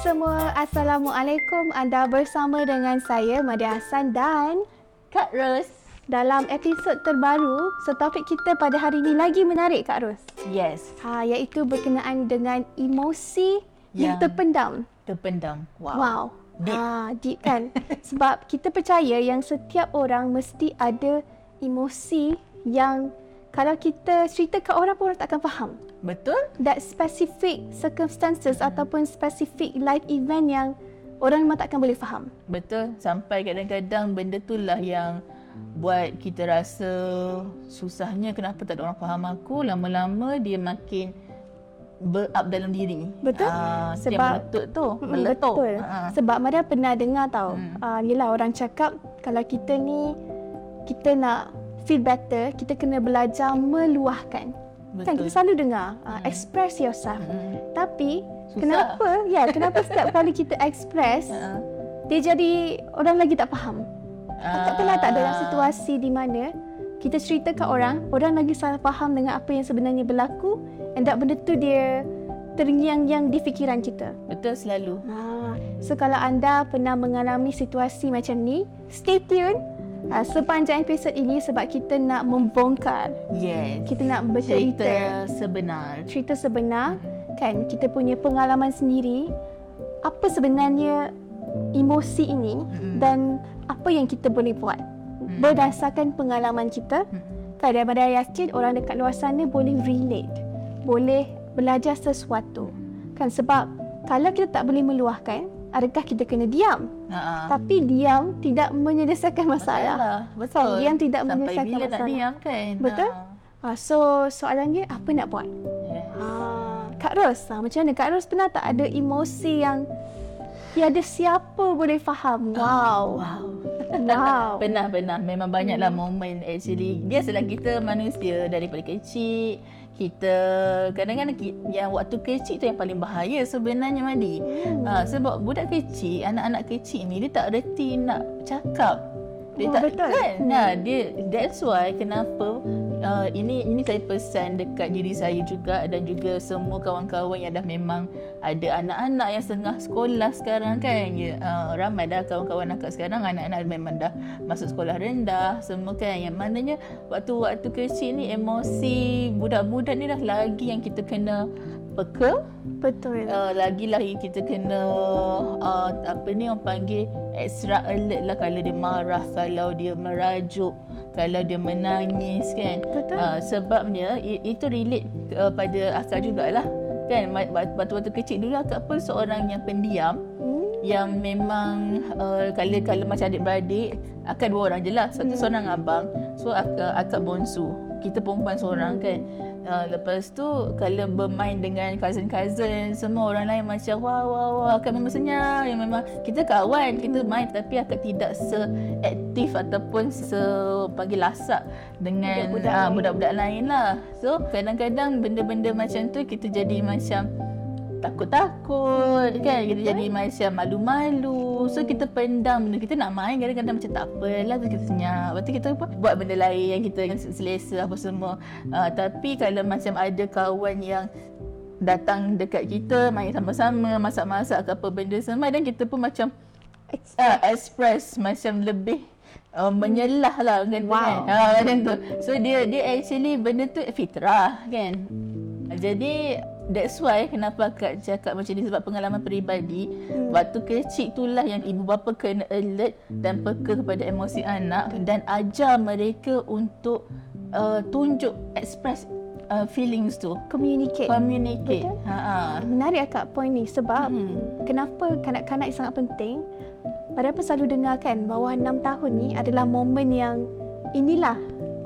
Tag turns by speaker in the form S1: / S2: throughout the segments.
S1: Semua, Assalamualaikum. Anda bersama dengan saya Madia Hassan dan
S2: Kak Ros.
S1: dalam episod terbaru, so topik kita pada hari ini lagi menarik Kak Ros.
S2: Yes,
S1: Ha, iaitu berkenaan dengan emosi yang,
S2: Yang
S1: terpendam.
S2: terpendam. Wow.
S1: Wow.
S2: Deep.
S1: Ha, deep kan? Sebab kita percaya yang setiap orang mesti ada emosi yang kalau kita cerita ke orang pun orang tak akan faham.
S2: Betul?
S1: That specific circumstances ataupun specific life event yang orang memang takkan boleh faham.
S2: Betul. Sampai kadang-kadang benda tu lah yang buat kita rasa susahnya kenapa tak ada orang faham aku. Lama-lama dia makin berup dalam diri.
S1: Betul.
S2: Ah,
S1: Sebab-
S2: meletup tu. Meletup.
S1: Betul.
S2: Ah.
S1: Sebab Maria pernah dengar tau.
S2: Hmm.
S1: Uh, yelah orang cakap kalau kita ni kita nak feel better, kita kena belajar meluahkan.
S2: Betul.
S1: Kan kita selalu dengar uh,
S2: Hmm.
S1: express yourself.
S2: Mm.
S1: Tapi
S2: Susah.
S1: kenapa? Ya, kenapa setiap kali kita express
S2: Ah.
S1: dia jadi orang lagi tak faham. Tak pernah tak dalam
S2: Ah.
S1: situasi di mana kita cerita kat orang, orang lagi salah faham dengan apa yang sebenarnya berlaku and that benda tu dia terngiang-ngiang di fikiran kita.
S2: Betul selalu.
S1: Ha, so kalau anda pernah mengalami situasi macam ni, stay tune uh, sepanjang episod ini sebab kita nak membongkar,
S2: Yes.
S1: kita nak
S2: Cerita
S1: bercerita
S2: sebenar.
S1: cerita sebenar kan kita punya pengalaman sendiri apa sebenarnya emosi ini
S2: Mm.
S1: dan apa yang kita boleh buat
S2: Mm.
S1: berdasarkan pengalaman kita
S2: Mm.
S1: kan daripada yakin orang dekat luar sana boleh relate boleh belajar sesuatu kan sebab kalau kita tak boleh meluahkan adakah kita kena diam
S2: Ha.
S1: tapi diam tidak menyelesaikan masalah
S2: Betul.
S1: Diam tidak
S2: Sampai
S1: menyelesaikan
S2: bila
S1: masalah.
S2: diam kan?
S1: Betul? Ha, so soalannya apa nak buat
S2: Yes.
S1: Ah, Kak Ros, ah, macam mana? Kak Ros pernah tak ada emosi yang tiada siapa boleh faham? Wow.
S2: Wow.
S1: Wow.
S2: Pernah, pernah. Memang banyaklah momen actually. Biasalah kita manusia daripada kecil. Kita kadang-kadang yang waktu kecil tu yang paling bahaya sebenarnya Madi.
S1: Hmm.
S2: Ha, sebab budak kecil, anak-anak kecil ni dia tak reti nak cakap. Dia
S1: Oh,
S2: tak
S1: betul.
S2: kan?
S1: Hmm.
S2: Nah, dia that's why kenapa uh, ini ini saya pesan dekat diri saya juga dan juga semua kawan-kawan yang dah memang ada anak-anak yang setengah sekolah sekarang kan. Ya, uh, ramai dah kawan-kawan akak sekarang anak-anak memang dah masuk sekolah rendah semua kan. Yang maknanya waktu-waktu kecil ni emosi budak-budak ni dah lagi yang kita kena peka
S1: Betul.
S2: uh, lagi lagi kita kena uh, apa ni orang panggil extra alert lah kalau dia marah kalau dia merajuk kalau dia menangis kan
S1: Betul.
S2: uh, sebabnya i- itu relate uh, pada akak jugalah kan waktu-waktu kecil dulu akak pun seorang yang pendiam
S1: Hmm.
S2: yang memang uh, kalau kalau macam adik-beradik akak dua orang je lah satu
S1: Hmm.
S2: seorang abang so akak, akak bonsu kita perempuan seorang kan uh, lepas tu kalau bermain dengan cousin-cousin semua orang lain macam wah wah wah akak memang senyap. Yang memang kita kawan kita main tapi akak tidak seaktif ataupun se panggil lasak dengan
S1: Budak-budak lain.
S2: budak-budak lain lah. So kadang-kadang benda-benda macam tu kita jadi macam takut-takut kan? Kita jadi macam malu-malu. So kita pendam benda. Kita nak main kadang-kadang macam tak apalah. Tu kita senyap. Lepas tu kita apa, buat benda lain yang kita selesa apa semua. Uh, tapi kalau macam ada kawan yang datang dekat kita main sama-sama masak-masak ke apa benda semua dan kita pun macam uh, express macam lebih uh, menyelah lah kan
S1: Wow.
S2: kan uh, macam tu. So dia dia actually benda tu fitrah kan? Jadi that's why kenapa akak cakap macam ni sebab pengalaman peribadi
S1: Hmm.
S2: waktu kecil itulah yang ibu bapa kena alert dan peka kepada emosi anak dan ajar mereka untuk uh, tunjuk express uh, feelings tu
S1: Communicate.
S2: communicate
S1: Betul.
S2: ha ah
S1: Menarik akak point ni sebab
S2: hmm.
S1: kenapa kanak-kanak sangat penting. Pada apa selalu dengar kan bahawa 6 tahun ni adalah momen yang inilah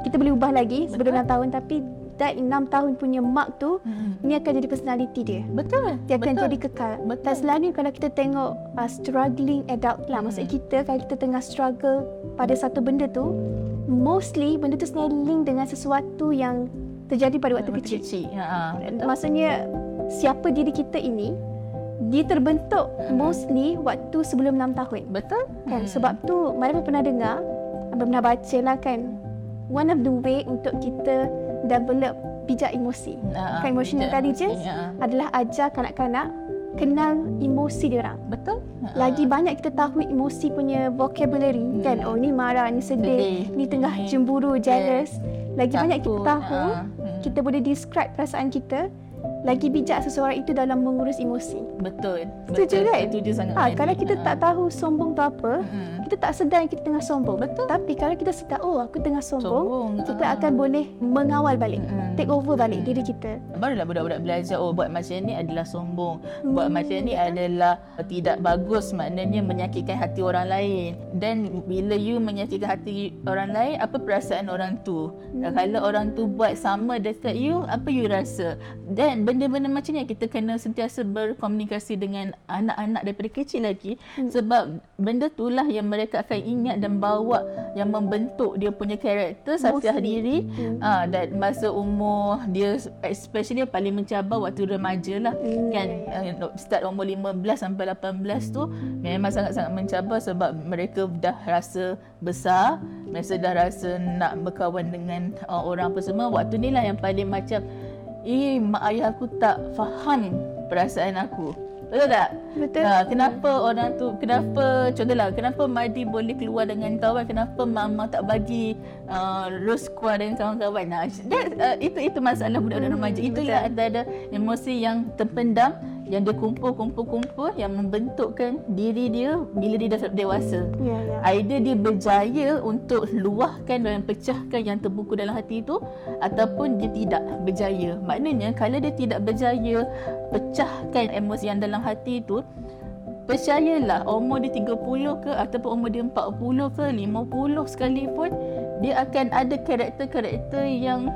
S1: kita boleh ubah lagi sebelum 6 tahun tapi that 6 tahun punya mark tu
S2: Mm-mm.
S1: ini akan jadi personality dia.
S2: Betul.
S1: Dia akan
S2: betul.
S1: jadi kekal.
S2: Betul.
S1: Dan selalunya kalau kita tengok uh, struggling adult lah,
S2: Hmm.
S1: maksud kita kalau kita tengah struggle pada satu benda tu, mostly benda tu sebenarnya link dengan sesuatu yang terjadi pada waktu kecil.
S2: kecil. Ha, betul.
S1: Maksudnya siapa diri kita ini dia terbentuk
S2: Hmm.
S1: mostly waktu sebelum 6 tahun.
S2: Betul.
S1: Kan
S2: Mm.
S1: sebab tu mana pun pernah dengar, abang pernah baca lah kan. One of the way untuk kita develop bijak emosi.
S2: Ha,
S1: kan emotional intelligence
S2: Ha,
S1: adalah ajar kanak-kanak kenal emosi dia orang.
S2: Betul. Ha,
S1: Lagi banyak kita tahu emosi punya vocabulary
S2: Hmm.
S1: kan. Oh ni marah, ni sedih,
S2: Sedih,
S1: ni tengah
S2: ni-
S1: cemburu, jealous. Lagi banyak kita
S2: takut.
S1: tahu,
S2: mm.
S1: kita boleh describe perasaan kita, lagi bijak seseorang itu dalam mengurus emosi.
S2: Betul.
S1: Setuju
S2: betul.
S1: kan?
S2: Setuju sangat.
S1: Ha, kalau kita
S2: Ha.
S1: tak tahu sombong tu apa,
S2: Mm.
S1: kita tak sedar yang kita tengah sombong.
S2: Betul.
S1: Tapi kalau kita sedar, oh aku tengah sombong,
S2: Sombong,
S1: kita
S2: ha.
S1: akan boleh mengawal balik,
S2: Mm.
S1: take over balik
S2: Mm.
S1: diri kita.
S2: Barulah budak-budak belajar oh buat macam ni adalah sombong.
S1: Hmm,
S2: Buat macam ni adalah tidak bagus maknanya menyakitkan hati orang lain. Dan bila you menyakitkan hati orang lain, apa perasaan orang tu?
S1: Hmm.
S2: Kalau orang tu buat sama dekat you, apa you rasa? Dan benda-benda macam ni kita kena sentiasa berkomunikasi dengan anak-anak daripada kecil lagi.
S1: Hmm.
S2: sebab benda itulah yang mereka akan ingat dan bawa yang membentuk dia punya karakter
S1: Mostly.
S2: diri
S1: Hmm.
S2: Ah dan masa umur dia especially paling mencabar waktu remaja lah.
S1: Hmm,
S2: kan? Uh, start umur 15 sampai 18 tu memang sangat-sangat mencabar sebab mereka dah rasa besar. Mereka dah rasa nak berkawan dengan uh, orang apa semua. Waktu ni lah yang paling macam eh mak ayah aku tak faham perasaan aku. Betul tak?
S1: Betul?
S2: Ha, kenapa orang tu kenapa contohlah kenapa Madi boleh keluar dengan kawan? Kenapa mama tak bagi uh, Ros keluar dengan kawan-kawan? Nah, that, uh, itu itu masalah budak-budak
S1: Hmm,
S2: remaja. Itu
S1: betul.
S2: yang ada emosi yang terpendam yang dia kumpul-kumpul-kumpul yang membentukkan diri dia bila dia dah dewasa
S1: Ya, ya.
S2: Either dia berjaya untuk luahkan dan pecahkan yang terbuku dalam hati itu ataupun dia tidak berjaya. Maknanya kalau dia tidak berjaya pecahkan emosi yang dalam hati itu percayalah umur dia 30 ke ataupun umur dia 40 ke 50 sekalipun dia akan ada karakter-karakter yang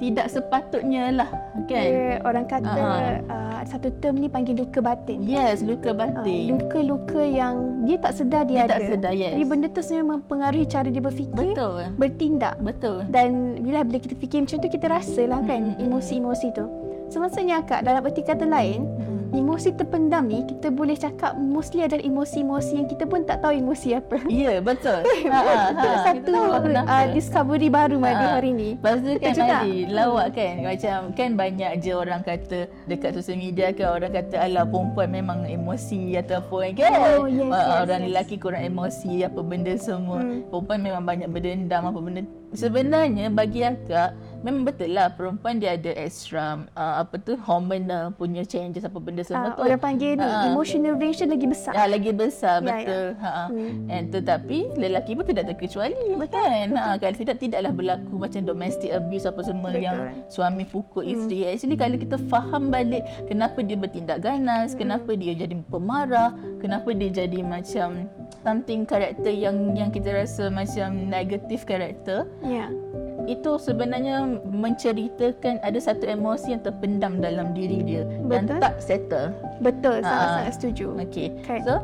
S2: tidak sepatutnya lah kan.
S1: Dia, orang kata
S2: Ah.
S1: uh, satu term ni panggil luka batin.
S2: Yes, luka
S1: Ah,
S2: batin.
S1: luka-luka yang dia tak sedar
S2: Dia
S1: dia,
S2: tak
S1: ada.
S2: sedar, yes.
S1: Jadi benda tu sebenarnya mempengaruhi cara dia berfikir,
S2: Betul.
S1: bertindak.
S2: Betul.
S1: Dan bila bila kita fikir macam tu kita rasalah kan
S2: Mm, mm, mm.
S1: emosi-emosi tu. So maksudnya akak dalam erti kata lain, emosi terpendam ni kita boleh cakap mostly adalah emosi-emosi yang kita pun tak tahu emosi apa.
S2: Ya, betul. ha, ha, ha.
S1: Satu uh, discovery baru Madi
S2: Ha.
S1: hari ni.
S2: Lepas tu kan
S1: Betul juga.
S2: Adi, lawak kan Macam kan banyak je orang kata Dekat sosial media kan Orang kata alah perempuan memang emosi Ataupun kan
S1: Oh, yes,
S2: Ah,
S1: yes,
S2: Orang
S1: yes.
S2: lelaki kurang emosi Apa benda semua
S1: Hmm.
S2: Perempuan memang banyak berdendam Apa benda Sebenarnya bagi akak Memang betul lah Perempuan dia ada extra uh, Apa tu Hormonal punya changes Apa benda semua
S1: Uh,
S2: tu
S1: orang panggil ni
S2: Ha.
S1: emotional range dia lagi besar.
S2: Ya, lagi besar
S1: Ya,
S2: betul. Ha.
S1: Hmm.
S2: And tetapi lelaki pun tidak terkecuali kan. Ha kan tidak tidaklah berlaku macam domestic abuse apa semua
S1: Betul.
S2: yang suami pukul isteri. Actually kalau kita faham balik kenapa dia bertindak ganas, kenapa dia jadi pemarah, kenapa dia jadi macam something karakter yang yang kita rasa macam negative karakter
S1: Ya.
S2: itu sebenarnya menceritakan ada satu emosi yang terpendam dalam diri dia
S1: Betul.
S2: tak settle.
S1: Betul,
S2: Ha.
S1: sangat-sangat setuju.
S2: Okey.
S1: Kan.
S2: So,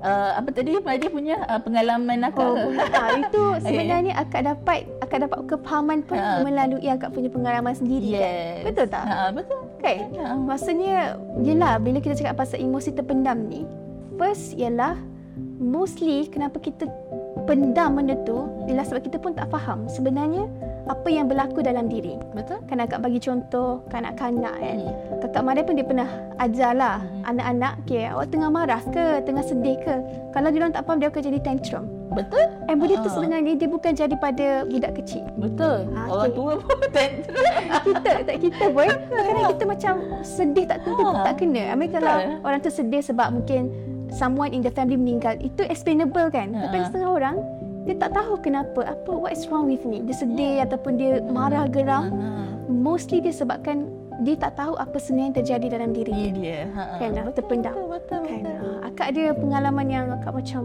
S2: uh, apa tadi Madi punya uh, pengalaman akak?
S1: Oh,
S2: ke?
S1: ha, itu sebenarnya akak dapat akak dapat kepahaman pun
S2: Ha.
S1: melalui akak punya pengalaman sendiri kan.
S2: Yes.
S1: Betul tak?
S2: Ha, betul.
S1: Kan?
S2: Ha.
S1: Maksudnya, yelah bila kita cakap pasal emosi terpendam ni, first ialah mostly kenapa kita pendam benda tu ialah sebab kita pun tak faham sebenarnya apa yang berlaku dalam diri.
S2: Betul?
S1: Kan akak bagi contoh kanak-kanak kan.
S2: Hmm.
S1: Kakak Maria pun dia pernah ajarlah
S2: Hmm.
S1: anak-anak, okay, awak tengah marah ke, tengah sedih ke. Kalau dia orang tak faham, dia akan jadi tantrum.
S2: Betul?
S1: And benda tu
S2: Ah.
S1: sebenarnya dia bukan jadi pada budak kecil.
S2: Betul.
S1: Ha,
S2: Orang
S1: okey.
S2: tua pun tantrum.
S1: kita tak kita pun kadang kita macam sedih tak tentu
S2: Ha.
S1: tak kena. I mean kalau orang tu sedih sebab mungkin someone in the family meninggal, itu explainable kan.
S2: Ha.
S1: Tapi setengah orang dia tak tahu kenapa, apa what is wrong with me. Dia sedih ataupun dia marah geram.
S2: Ha.
S1: Mostly disebabkan dia tak tahu apa sebenarnya yang terjadi dalam diri dia.
S2: dia. Ha.
S1: Kan,
S2: betul,
S1: terpendam.
S2: Betul, betul.
S1: Kan.
S2: betul.
S1: Ah, Akak ada pengalaman yang akak macam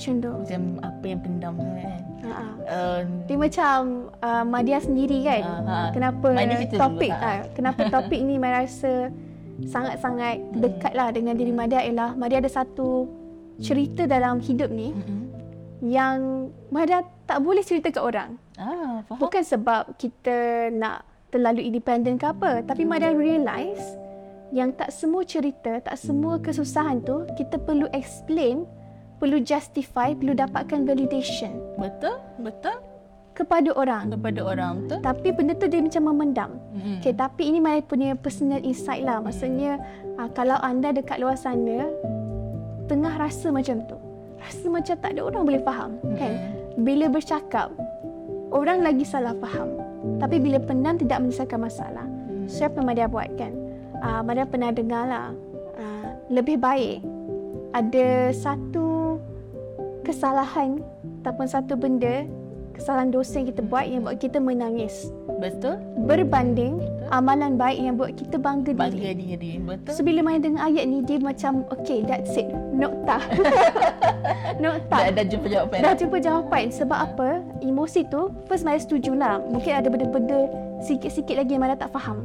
S1: tu.
S2: Macam apa yang pendam kan.
S1: Ha.
S2: Uh,
S1: Dia macam uh, Madia sendiri kan.
S2: Ah, ha.
S1: Kenapa
S2: Madia
S1: topik
S2: ha.
S1: ah, kenapa topik ni Madia rasa sangat-sangat dekat lah dengan diri Madia ialah Madia ada satu cerita dalam hidup ni
S2: mm-mm.
S1: yang Madia tak boleh cerita ke orang.
S2: Ah, faham.
S1: Bukan sebab kita nak terlalu independen ke apa, tapi Madia realise yang tak semua cerita, tak semua kesusahan tu kita perlu explain, perlu justify, perlu dapatkan validation
S2: Betul? Betul?
S1: Kepada orang.
S2: Kepada orang betul?
S1: Tapi benda tu dia macam memendam.
S2: Mm-mm.
S1: Okay, tapi ini Maya punya personal insight lah. Maksudnya uh, kalau anda dekat luar sana tengah rasa macam tu. Rasa macam tak ada orang boleh faham. Kan? Bila bercakap, orang lagi salah faham. Tapi bila pendam tidak menyelesaikan masalah. So apa Madia buat kan? Uh, Madia pernah dengar lah. Uh, lebih baik ada satu kesalahan ataupun satu benda kesalahan dosa yang kita buat yang buat kita menangis
S2: Betul?
S1: berbanding amalan baik yang buat kita bangga diri.
S2: Bangga diri. Betul?
S1: So bila main dengan ayat ni dia macam okay that's it nokta. nokta.
S2: Dah, dah jumpa jawapan.
S1: Dah jumpa jawapan sebab apa? Emosi tu first Maya setuju lah. Mungkin ada benda-benda sikit-sikit lagi yang Maya tak faham.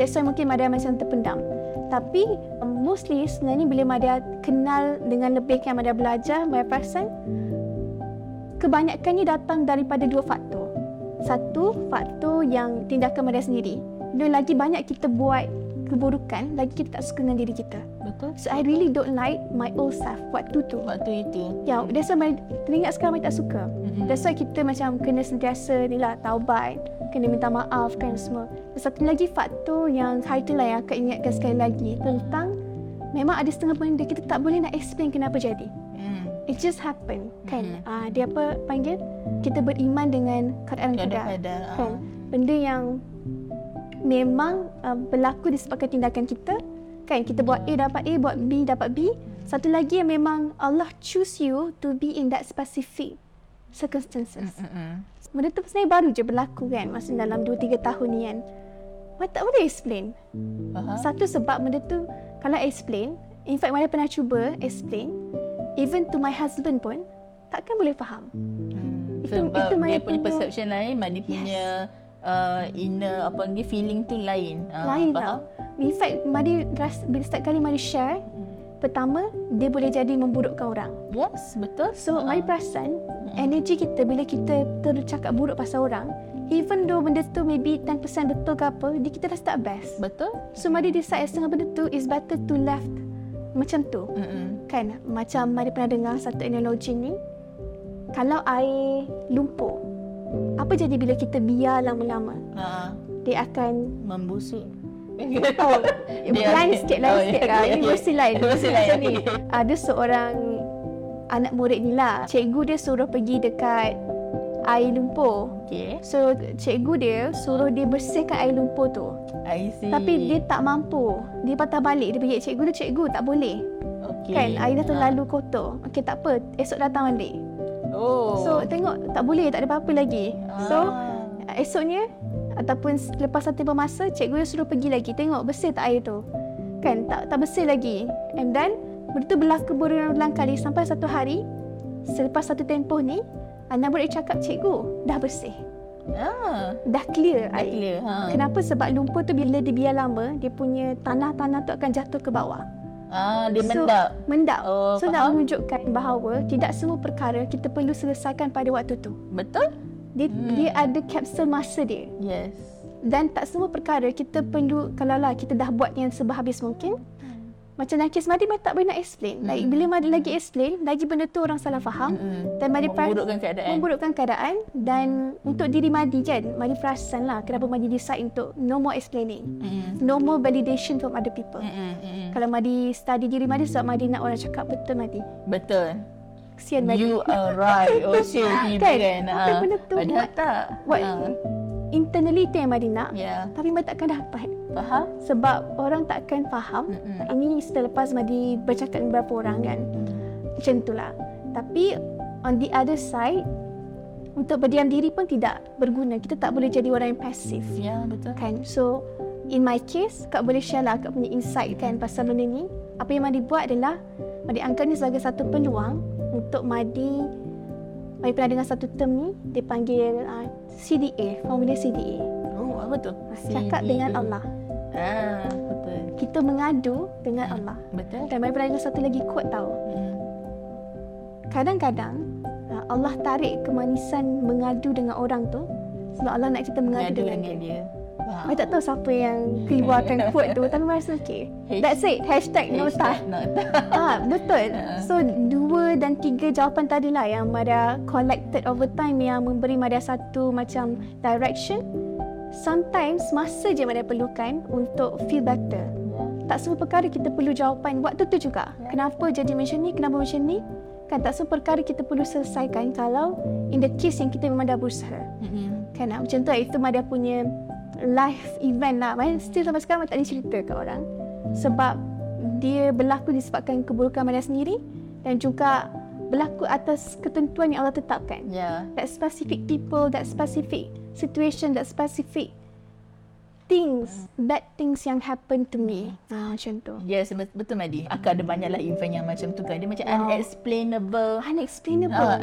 S1: That's why mungkin Maya macam terpendam. Tapi um, mostly sebenarnya bila Maya kenal dengan lebih yang Maya belajar, Maya perasan kebanyakannya datang daripada dua faktor. Satu, faktor yang tindakan Maya sendiri. Dua lagi banyak kita buat keburukan, lagi kita tak suka dengan diri kita.
S2: Betul?
S1: So I really don't like my old self waktu tu.
S2: Waktu itu.
S1: Ya, that's why teringat sekarang Maya tak suka.
S2: Mm-mm.
S1: That's why kita macam kena sentiasa ni lah taubat, kena minta maaf kan semua. Dan satu lagi faktor yang hari tu lah yang akan ingatkan sekali lagi tentang memang ada setengah benda kita tak boleh nak explain kenapa jadi. It just happen kan.
S2: Mhm.
S1: Ah dia apa panggil? Kita beriman dengan keadaan keadaan.
S2: Kadang-kadang.
S1: Kan.
S2: ah.
S1: Benda yang memang uh, berlaku disebabkan tindakan kita. Kan kita buat A dapat A, buat B dapat B. Satu lagi yang memang Allah choose you to be in that specific circumstances.
S2: Mm-mm.
S1: Benda tu sebenarnya baru je berlaku kan masa dalam 2-3 tahun ni kan. Mana tak boleh explain.
S2: Faham?
S1: Satu sebab benda tu kalau explain, in fact Maya pernah cuba explain, even to my husband pun takkan boleh faham.
S2: Hmm.
S1: Itu-
S2: Sebab
S1: itu Maya
S2: dia punya perception lain, mak dia punya uh, inner apa ni feeling tu lain. Ah,
S1: Lain
S2: faham?
S1: tau. In fact, Madi ras- bila setiap kali Madi share, pertama, dia boleh jadi memburukkan orang.
S2: Yes, betul.
S1: So,
S2: Ah.
S1: Madi perasan, energi kita bila kita tercakap buruk pasal orang, even though benda tu maybe 10% betul ke apa, dia kita dah start best.
S2: Betul?
S1: So, Madi decide setengah benda tu is better to left macam tu.
S2: Mm-mm.
S1: Kan, macam Madi pernah dengar satu analogi ni, kalau air lumpur, apa jadi bila kita biar lama-lama?
S2: Ah,
S1: Dia akan
S2: membusuk.
S1: Oh, lain sikit, lain
S2: Oh,
S1: sikit.
S2: ya,
S1: Ah,
S2: ya,
S1: Ini
S2: ya.
S1: versi lain.
S2: Versi lain,
S1: Macam ni. Ada seorang anak murid ni lah. Cikgu dia suruh pergi dekat air lumpur.
S2: Okay.
S1: So, cikgu dia suruh dia bersihkan air lumpur tu.
S2: I see.
S1: Tapi dia tak mampu. Dia patah balik. Dia pergi cikgu dia, cikgu tak boleh.
S2: Okay.
S1: Kan, air dah
S2: Ah.
S1: terlalu kotor. Okey, tak apa. Esok datang balik.
S2: Oh.
S1: So, tengok tak boleh. Tak ada apa-apa lagi. So,
S2: Ah.
S1: esoknya ataupun lepas satu tempoh masa cikgu dia suruh pergi lagi tengok bersih tak air tu kan tak tak bersih lagi and then benda tu berlaku berulang kali sampai satu hari selepas satu tempoh ni anak murid cakap cikgu dah bersih
S2: ah.
S1: dah clear
S2: Dah
S1: air
S2: clear. Ha.
S1: kenapa sebab lumpur tu bila dia biar lama dia punya tanah-tanah tu akan jatuh ke bawah
S2: Ah, dia
S1: So,
S2: mendap.
S1: mendap
S2: Oh,
S1: so nak
S2: faham.
S1: menunjukkan bahawa tidak semua perkara kita perlu selesaikan pada waktu tu
S2: Betul?
S1: dia,
S2: Hmm.
S1: dia ada kapsul masa dia
S2: Yes.
S1: Dan tak semua perkara kita perlu kalau lah kita dah buat yang seberhabis mungkin. Macam Nakis Madi Madi tak boleh nak explain. Like, bila Madi lagi explain, lagi benda tu orang salah faham.
S2: Mm-mm.
S1: Dan Madi
S2: Memburukkan keadaan.
S1: memburukkan keadaan dan untuk diri Madi kan, Madi perasan lah kenapa Madi decide untuk no more explaining.
S2: Mm-mm.
S1: No more validation from other people.
S2: Mm-mm.
S1: Kalau Madi study diri Madi sebab Madi nak orang cakap betul Madi.
S2: Betul.
S1: Kesian Madi.
S2: You are right. Oh, shit. Gitu
S1: Kan?
S2: kan. Ah.
S1: benda tu
S2: Padahal tak.
S1: Buat
S2: Ah.
S1: Internally yang Madi nak.
S2: Ya.
S1: Tapi Madi takkan dapat.
S2: Faham?
S1: Sebab orang takkan faham
S2: Mm-mm.
S1: Ini setelah lepas Madi bercakap dengan beberapa orang kan Macam itulah Tapi on the other side Untuk berdiam diri pun tidak berguna Kita tak boleh jadi orang yang pasif
S2: Ya, betul.
S1: kan So in my case Kak boleh share lah Kak punya insight kan Pasal benda ni Apa yang Madi buat adalah Madi anggap ni sebagai satu peluang untuk Madi Madi pernah dengar satu term ni dia panggil uh, CDA formula CDA
S2: Oh, apa tu?
S1: cakap dengan Allah
S2: Ah, betul.
S1: kita mengadu dengan Allah
S2: Betul.
S1: dan Madi pernah dengar satu lagi quote tau
S2: Hmm.
S1: kadang-kadang uh, Allah tarik kemanisan mengadu dengan orang tu sebab Allah nak kita mengadu
S2: Mengadu
S1: dengan,
S2: dengan
S1: dia.
S2: dia. Wow.
S1: Saya tak tahu siapa yang keluarkan quote tu tapi Mari rasa okay. That's it. Hashtag nota.
S2: Nota.
S1: Ah, betul.
S2: Ha.
S1: So, dua dan tiga jawapan tadi lah yang Mada collected over time yang memberi Mada satu macam direction. Sometimes masa je Mada perlukan untuk feel better. Tak semua perkara kita perlu jawapan waktu tu juga.
S2: Ya.
S1: Kenapa jadi macam ni, kenapa macam ni. Kan tak semua perkara kita perlu selesaikan kalau in the case yang kita memang dah berusaha.
S2: Mm-mm.
S1: Kan macam tu itu Mada punya life event lah. Mada still sampai sekarang tak boleh cerita kat orang. Sebab dia berlaku disebabkan keburukan Mada sendiri dan juga berlaku atas ketentuan yang Allah tetapkan.
S2: Ya.
S1: That specific people, that specific situation, that specific things, bad things yang happen to me. Ha, macam tu.
S2: Yes, bet- betul Madi. Akan ada banyaklah event yang macam tu kan. Dia macam
S1: Wow.
S2: unexplainable.
S1: Unexplainable.
S2: Uh,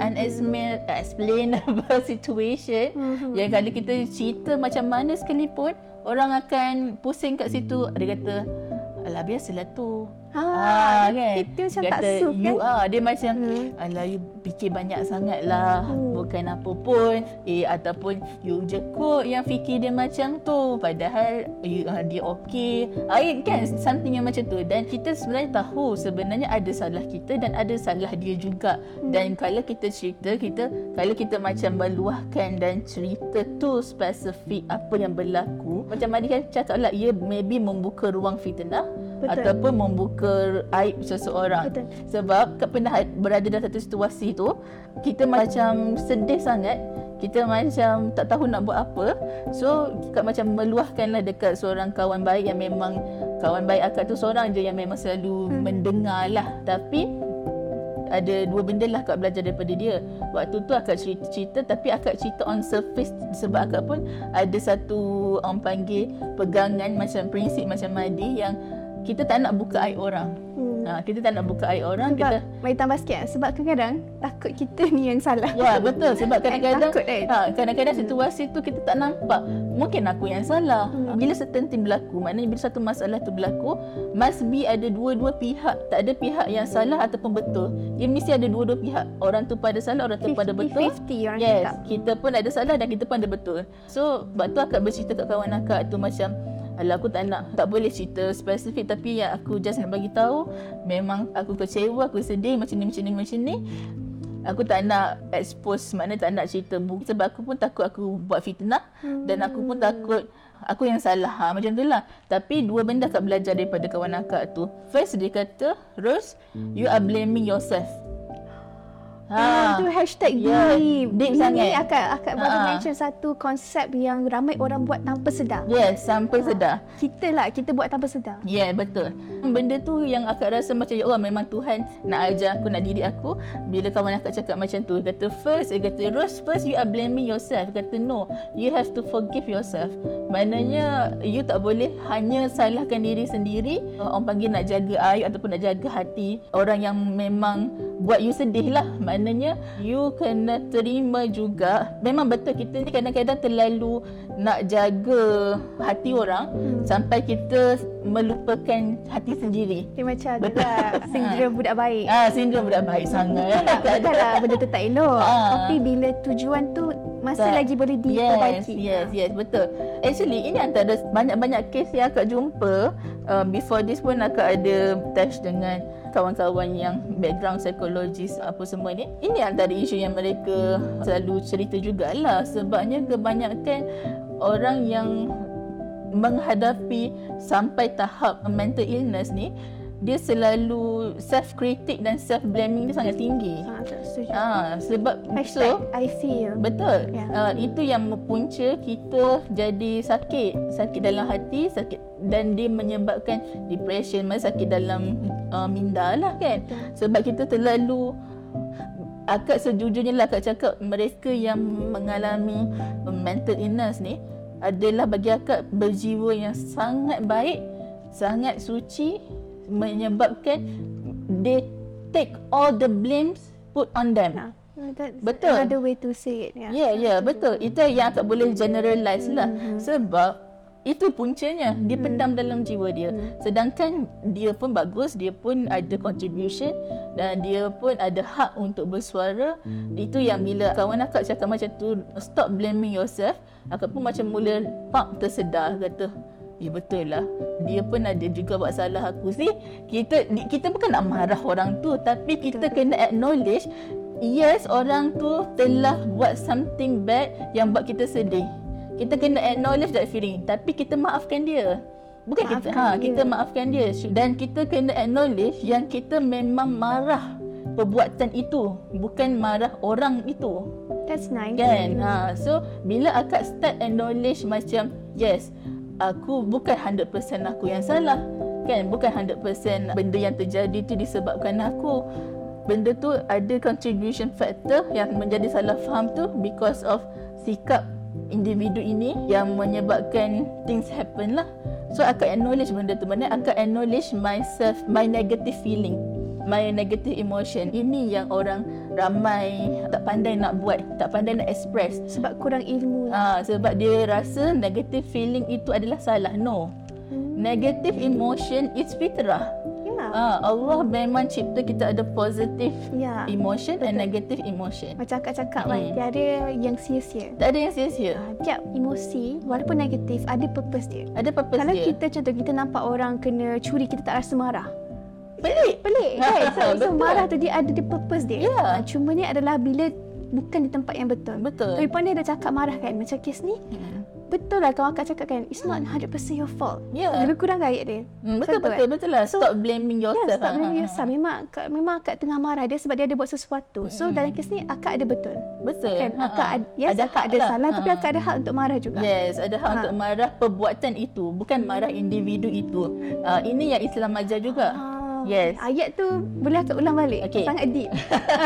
S2: unexplainable situation
S1: Mhm.
S2: yang kalau kita cerita macam mana sekalipun orang akan pusing kat situ dia kata alah biasalah tu
S1: Ha,
S2: Ah, kan?
S1: Itu macam
S2: Dia
S1: tak
S2: kata,
S1: suka
S2: You
S1: kan?
S2: are. Dia macam,
S1: Hmm.
S2: alah you fikir banyak sangat lah.
S1: Hmm.
S2: Bukan apa pun. Eh, ataupun you je kot yang fikir dia macam tu. Padahal you, uh, dia okey. Ah, eh, kan? Something yang macam tu. Dan kita sebenarnya tahu sebenarnya ada salah kita dan ada salah dia juga.
S1: Hmm.
S2: Dan kalau kita cerita, kita kalau kita macam meluahkan dan cerita tu spesifik apa yang berlaku. Macam Madi kan cakap lah, ia maybe membuka ruang fitnah.
S1: Betul.
S2: Ataupun membuka aib seseorang.
S1: Betul.
S2: Sebab pernah berada dalam satu situasi tu, kita macam sedih sangat. Kita macam tak tahu nak buat apa. So, kita macam meluahkanlah dekat seorang kawan baik yang memang kawan baik akak tu seorang je yang memang selalu hmm. mendengar lah. Tapi ada dua benda lah akak belajar daripada dia. Waktu tu akak cerita-cerita tapi akak cerita on surface sebab akak pun ada satu orang panggil pegangan macam prinsip macam Madi yang kita tak nak buka aib orang.
S1: Hmm.
S2: Ha, kita tak nak buka aib orang,
S1: Sebab,
S2: kita
S1: mari tambah sikit. Sebab kadang-kadang takut kita ni yang salah.
S2: Ya betul sebab kadang-kadang
S1: Takut, kan?
S2: ha, kadang-kadang situasi tu kita tak nampak mungkin aku yang salah
S1: Hmm.
S2: bila certain thing berlaku maknanya bila satu masalah tu berlaku must be ada dua-dua pihak tak ada pihak yang salah ataupun betul dia mesti ada dua-dua pihak orang tu pada salah orang tu pada betul
S1: 50-50 orang
S2: Yes,
S1: cakap.
S2: kita pun ada salah dan kita pun ada betul. So, sebab tu akak bercerita kat kawan akak tu macam Alah aku tak nak tak boleh cerita spesifik tapi yang aku just nak bagi tahu memang aku kecewa, aku sedih macam ni macam ni macam ni. Aku tak nak expose makna tak nak cerita buku sebab aku pun takut aku buat fitnah dan aku pun takut aku yang salah ha, macam tu lah. Tapi dua benda akak belajar daripada kawan akak tu. First dia kata, Rose, you are blaming yourself.
S1: Ah, tu hashtag
S2: Ya,
S1: deep.
S2: deep
S1: Ini
S2: sangat.
S1: akak akak baru
S2: Ha.
S1: mention satu konsep yang ramai orang buat tanpa sedar.
S2: Yes, sampai sedar.
S1: Kita lah kita buat tanpa sedar.
S2: Ya, yeah, betul. Benda tu yang akak rasa macam ya Allah memang Tuhan nak ajar aku, nak didik aku. Bila kawan akak cakap macam tu, dia kata first, dia kata Rose, first you are blaming yourself. Dia kata no, you have to forgive yourself. Maknanya you tak boleh hanya salahkan diri sendiri. Orang panggil nak jaga air ataupun nak jaga hati orang yang memang buat you sedih lah. Maknanya you kena terima juga. Memang betul kita ni kadang-kadang terlalu nak jaga hati orang
S1: Hmm.
S2: sampai kita melupakan hati sendiri.
S1: Dia macam ada
S2: Betul.
S1: lah sindrom budak baik.
S2: Ah, sindrom budak baik sangat.
S1: Betul lah benda tu tak elok.
S2: Ah.
S1: Tapi bila tujuan tu masih
S2: Tak.
S1: lagi boleh
S2: Yes,
S1: diperbaiki.
S2: yes, yes, betul. Actually, ini antara banyak-banyak kes yang akak jumpa. Uh, before this pun akak ada touch dengan kawan-kawan yang background psikologis apa semua ni. Ini antara isu yang mereka selalu cerita jugalah. Sebabnya kebanyakan orang yang menghadapi sampai tahap mental illness ni, dia selalu self-critic dan self-blaming dia sangat tinggi.
S1: Ha, setuju.
S2: Ah, sebab
S1: Hashtag
S2: so,
S1: I feel.
S2: Betul.
S1: Ya.
S2: Yeah. Uh, itu yang mempunca kita jadi sakit, sakit dalam hati, sakit dan dia menyebabkan depression, mana sakit dalam uh, minda lah kan. Sebab kita terlalu akak sejujurnya lah akak cakap mereka yang mengalami mental illness ni adalah bagi akak berjiwa yang sangat baik, sangat suci menyebabkan they take all the blames put on them.
S1: Ha. That's
S2: Betul.
S1: Another way to say it.
S2: Ya,
S1: Yeah.
S2: yeah, yeah, betul. Itu yang tak boleh generalize lah. Sebab itu puncanya dia pendam dalam jiwa dia. Sedangkan dia pun bagus, dia pun ada contribution dan dia pun ada hak untuk bersuara. Itu yang bila kawan akak cakap macam tu, stop blaming yourself, akak pun macam mula pak tersedar kata Ya betul lah. Dia pun ada juga buat salah aku. See, kita kita bukan nak marah orang tu tapi kita kena acknowledge yes orang tu telah buat something bad yang buat kita sedih. Kita kena acknowledge that feeling tapi kita maafkan dia. Bukan kita
S1: Maafkan
S2: ha
S1: dia.
S2: kita maafkan dia dan kita kena acknowledge yang kita memang marah perbuatan itu bukan marah orang itu.
S1: That's nice.
S2: Kan? Ha, so bila akak start acknowledge macam yes, aku bukan 100% aku yang salah. Kan? Bukan 100% benda yang terjadi tu disebabkan aku. Benda tu ada contribution factor yang menjadi salah faham tu because of sikap individu ini yang menyebabkan things happen lah. So akak acknowledge benda tu. Mana akak acknowledge myself, my negative feeling my negative emotion. Ini yang orang ramai tak pandai nak buat, tak pandai nak express.
S1: Sebab kurang ilmu.
S2: Ah, sebab dia rasa negative feeling itu adalah salah. No. Negative emotion is fitrah. Ah, Allah memang cipta kita ada positive
S1: Ya.
S2: emotion and negative emotion.
S1: Macam akak cakap kan,
S2: Hmm.
S1: tiada yang sia-sia.
S2: Tak ada yang sia-sia.
S1: Ah, Tiap emosi, walaupun negatif, ada purpose dia.
S2: Ada purpose
S1: Kalau
S2: dia.
S1: kita contoh kita nampak orang kena curi, kita tak rasa marah.
S2: Pelik.
S1: Pelik kan? So, so marah tu dia ada di purpose dia.
S2: Ya.
S1: Ah, Cuma ni adalah bila bukan di tempat yang betul.
S2: Betul.
S1: Tapi pandai dah cakap marah kan. Macam kes ni,
S2: Hmm.
S1: betul lah kawan akak cakap kan. It's not 100% your fault.
S2: Ya.
S1: Lebih kurang gayat dia.
S2: Hmm, betul
S1: Betul
S2: betul betul lah. Stop blaming
S1: Ya,
S2: yourself.
S1: stop
S2: Ah,
S1: blaming yourself. Memang akak, memang akak tengah marah dia sebab dia ada buat sesuatu. So dalam kes ni akak ada betul.
S2: Betul.
S1: Kan?
S2: Ha,
S1: Akak
S2: ha.
S1: ad, yes,
S2: Ada
S1: akak ada
S2: lah.
S1: salah tapi
S2: Ha.
S1: akak ada hak untuk marah juga.
S2: Yes, ada hak
S1: Ha.
S2: untuk marah perbuatan itu, bukan marah individu itu. Uh, ini yang Islam ajar juga.
S1: Ah,
S2: Yes.
S1: Ayat tu boleh akak ulang balik.
S2: Okey.
S1: Sangat deep.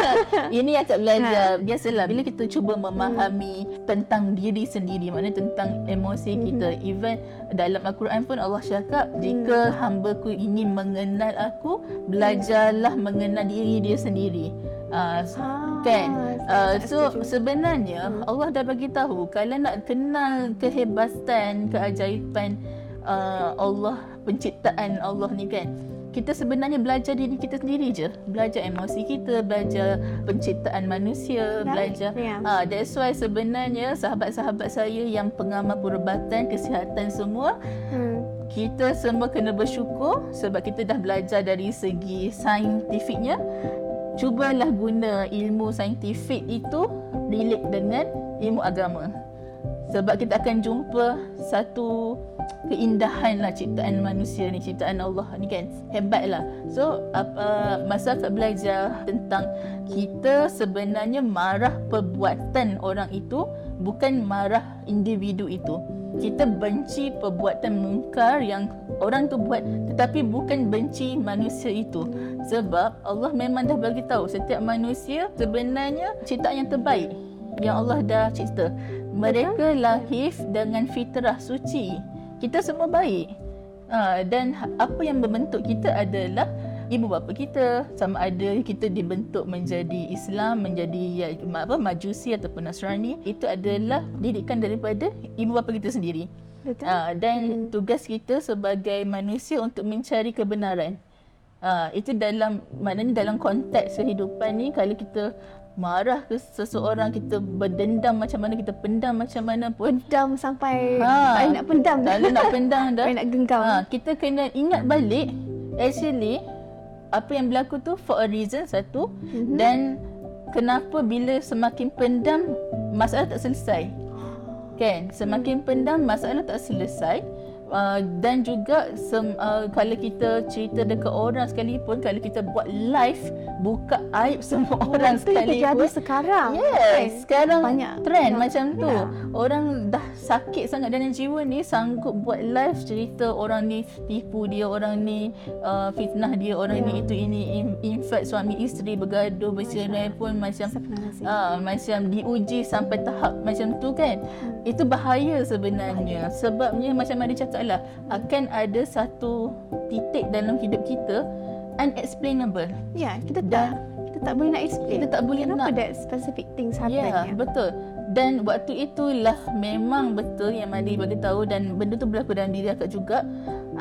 S2: ini yang tak belajar.
S1: Ha.
S2: Biasalah bila kita cuba memahami tentang diri sendiri, maknanya tentang emosi
S1: Mhm.
S2: kita. Even dalam Al-Quran pun Allah cakap, jika
S1: Hmm.
S2: hamba-Ku ingin mengenal aku, belajarlah mengenal diri dia sendiri. Uh,
S1: Ah,
S2: kan uh, so sebenarnya Allah dah bagi tahu kalau nak kenal kehebatan keajaiban uh, Allah penciptaan Allah ni kan kita sebenarnya belajar diri kita sendiri je belajar emosi kita belajar penciptaan manusia
S1: Right,
S2: belajar
S1: yeah.
S2: ah that's why sebenarnya sahabat-sahabat saya yang pengamal perubatan kesihatan semua
S1: Hmm.
S2: kita semua kena bersyukur sebab kita dah belajar dari segi saintifiknya. Cubalah guna ilmu saintifik itu relate dengan ilmu agama. Sebab kita akan jumpa satu keindahan lah ciptaan manusia ni, ciptaan Allah ni kan. Hebat lah. So, apa, masa akak belajar tentang kita sebenarnya marah perbuatan orang itu bukan marah individu itu. Kita benci perbuatan mungkar yang orang tu buat tetapi bukan benci manusia itu. Sebab Allah memang dah bagi tahu setiap manusia sebenarnya ciptaan yang terbaik yang Allah dah cipta. Mereka lahir dengan fitrah suci. Kita semua baik. Ha, dan apa yang membentuk kita adalah ibu bapa kita sama ada kita dibentuk menjadi Islam menjadi ya, apa majusi ataupun Nasrani itu adalah didikan daripada ibu bapa kita sendiri.
S1: Betul.
S2: Ha, dan tugas kita sebagai manusia untuk mencari kebenaran. Ha, itu dalam maknanya dalam konteks kehidupan ni kalau kita marah ke seseorang kita berdendam macam mana kita pendam macam mana pun.
S1: Pendam sampai
S2: Ha.
S1: tak nak pendam
S2: tak boleh nak pendam
S1: Tak
S2: dah
S1: nak genggam.
S2: ha, kita kena ingat balik actually apa yang berlaku tu for a reason satu.
S1: Mhm.
S2: dan kenapa bila semakin pendam masalah tak selesai. Kan? Semakin pendam masalah tak selesai uh, dan juga sem, uh, kalau kita cerita dekat orang sekalipun kalau kita buat live buka aib semua orang
S1: Itu yang terjadi
S2: sekalipun
S1: sekarang.
S2: Yes, sekarang
S1: Banyak.
S2: trend
S1: Ya.
S2: macam tu.
S1: Ya.
S2: Orang dah sakit sangat dalam jiwa ni sanggup buat live cerita orang ni tipu dia, orang ni uh, fitnah dia, orang
S1: Ya.
S2: ni itu ini in, in fact suami isteri bergaduh bercerai pun macam. Ah, macam diuji sampai tahap macam tu kan. Itu bahaya sebenarnya. Sebabnya macam Mari cakap lah, akan ada satu titik dalam hidup kita unexplainable.
S1: Ya, kita
S2: Dan
S1: tak kita tak boleh nak explain.
S2: Kita tak boleh
S1: Kenapa
S2: nak
S1: that specific things happen?
S2: Ya,
S1: ya?
S2: betul. Dan waktu itulah memang betul yang Madi bagi tahu dan benda tu berlaku dalam diri akak juga.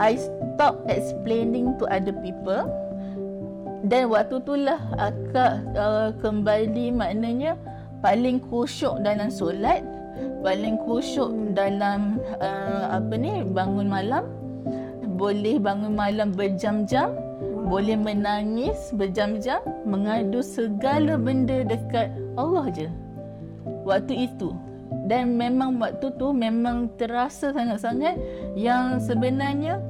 S2: I stop explaining to other people. Dan waktu itulah akak uh, kembali maknanya paling khusyuk dalam solat, paling khusyuk dalam uh, apa ni bangun malam. Boleh bangun malam berjam-jam, boleh menangis berjam-jam, mengadu segala benda dekat Allah je. Waktu itu. Dan memang waktu tu memang terasa sangat-sangat yang sebenarnya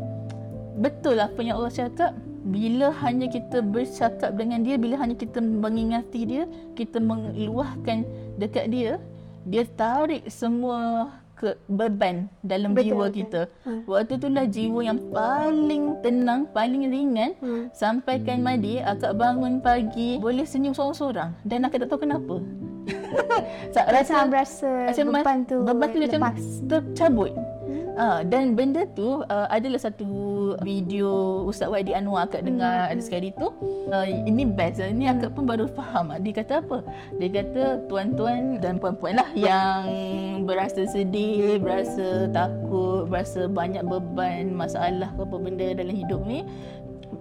S2: betul apa yang Allah cakap. Bila hanya kita bercakap dengan dia bila hanya kita mengingati dia kita meluahkan dekat dia dia tarik semua ke beban dalam
S1: Betul,
S2: jiwa
S1: betul.
S2: kita waktu itulah jiwa yang paling tenang paling ringan
S1: Hmm.
S2: sampaikan Madi akak bangun pagi boleh senyum seorang-seorang dan akak tak tahu kenapa Sa-
S1: Rasa rasa beban tu
S2: beban tu macam
S1: lepas.
S2: Ah, dan benda tu uh, adalah satu video Ustaz Wadi Anwar akak dengar ada sekali tu. Uh, ini best. Ini akak pun baru faham. Dia kata apa? Dia kata tuan-tuan dan puan-puan lah yang berasa sedih, berasa takut, berasa banyak beban, masalah apa benda dalam hidup ni.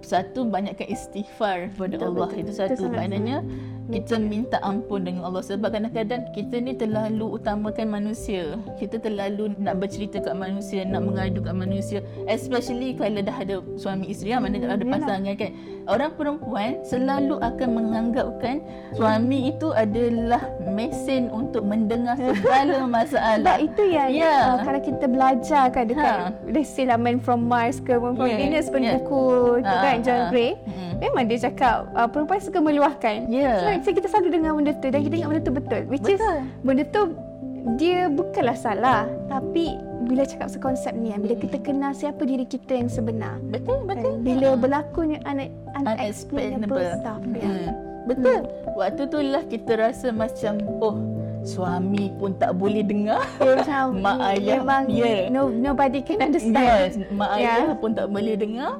S2: Satu banyakkan istighfar kepada
S1: Betul,
S2: Allah.
S1: betul.
S2: Itu satu. Maknanya kita minta ampun dengan Allah sebab kadang-kadang kita ni terlalu utamakan manusia. Kita terlalu nak bercerita kat manusia, nak mengadu kat manusia. Especially kalau dah ada suami isteri, mana dah ada pasangan kan. Orang perempuan selalu akan menganggapkan suami itu adalah mesin untuk mendengar segala masalah.
S1: Sebab itu yang
S2: Ya.
S1: uh, kalau kita belajar kan dekat
S2: Ha.
S1: let's say lah Man from Mars ke Man from
S2: Yeah,
S1: Venus pun
S2: yeah.
S1: buku tu
S2: Ha,
S1: kan John
S2: ha.
S1: Gray
S2: Hmm.
S1: memang dia cakap uh, perempuan suka meluahkan.
S2: Ya.
S1: So, so kita selalu dengar benda tu dan kita ingat benda tu betul. Which is
S2: Betul.
S1: benda tu dia bukanlah salah tapi bila cakap sekonsep ni kan, bila kita kenal siapa diri kita yang sebenar
S2: Betul, betul.
S1: kan, bila berlakunya une- unexplainable
S2: Unexplainable.
S1: stuff
S2: Hmm.
S1: ya.
S2: Betul. Waktu tu lah kita rasa macam oh suami pun tak boleh dengar.
S1: Macam
S2: Mak ayah,
S1: memang
S2: yeah.
S1: no, nobody can understand.
S2: Yes, mak
S1: Ya.
S2: ayah pun tak boleh dengar.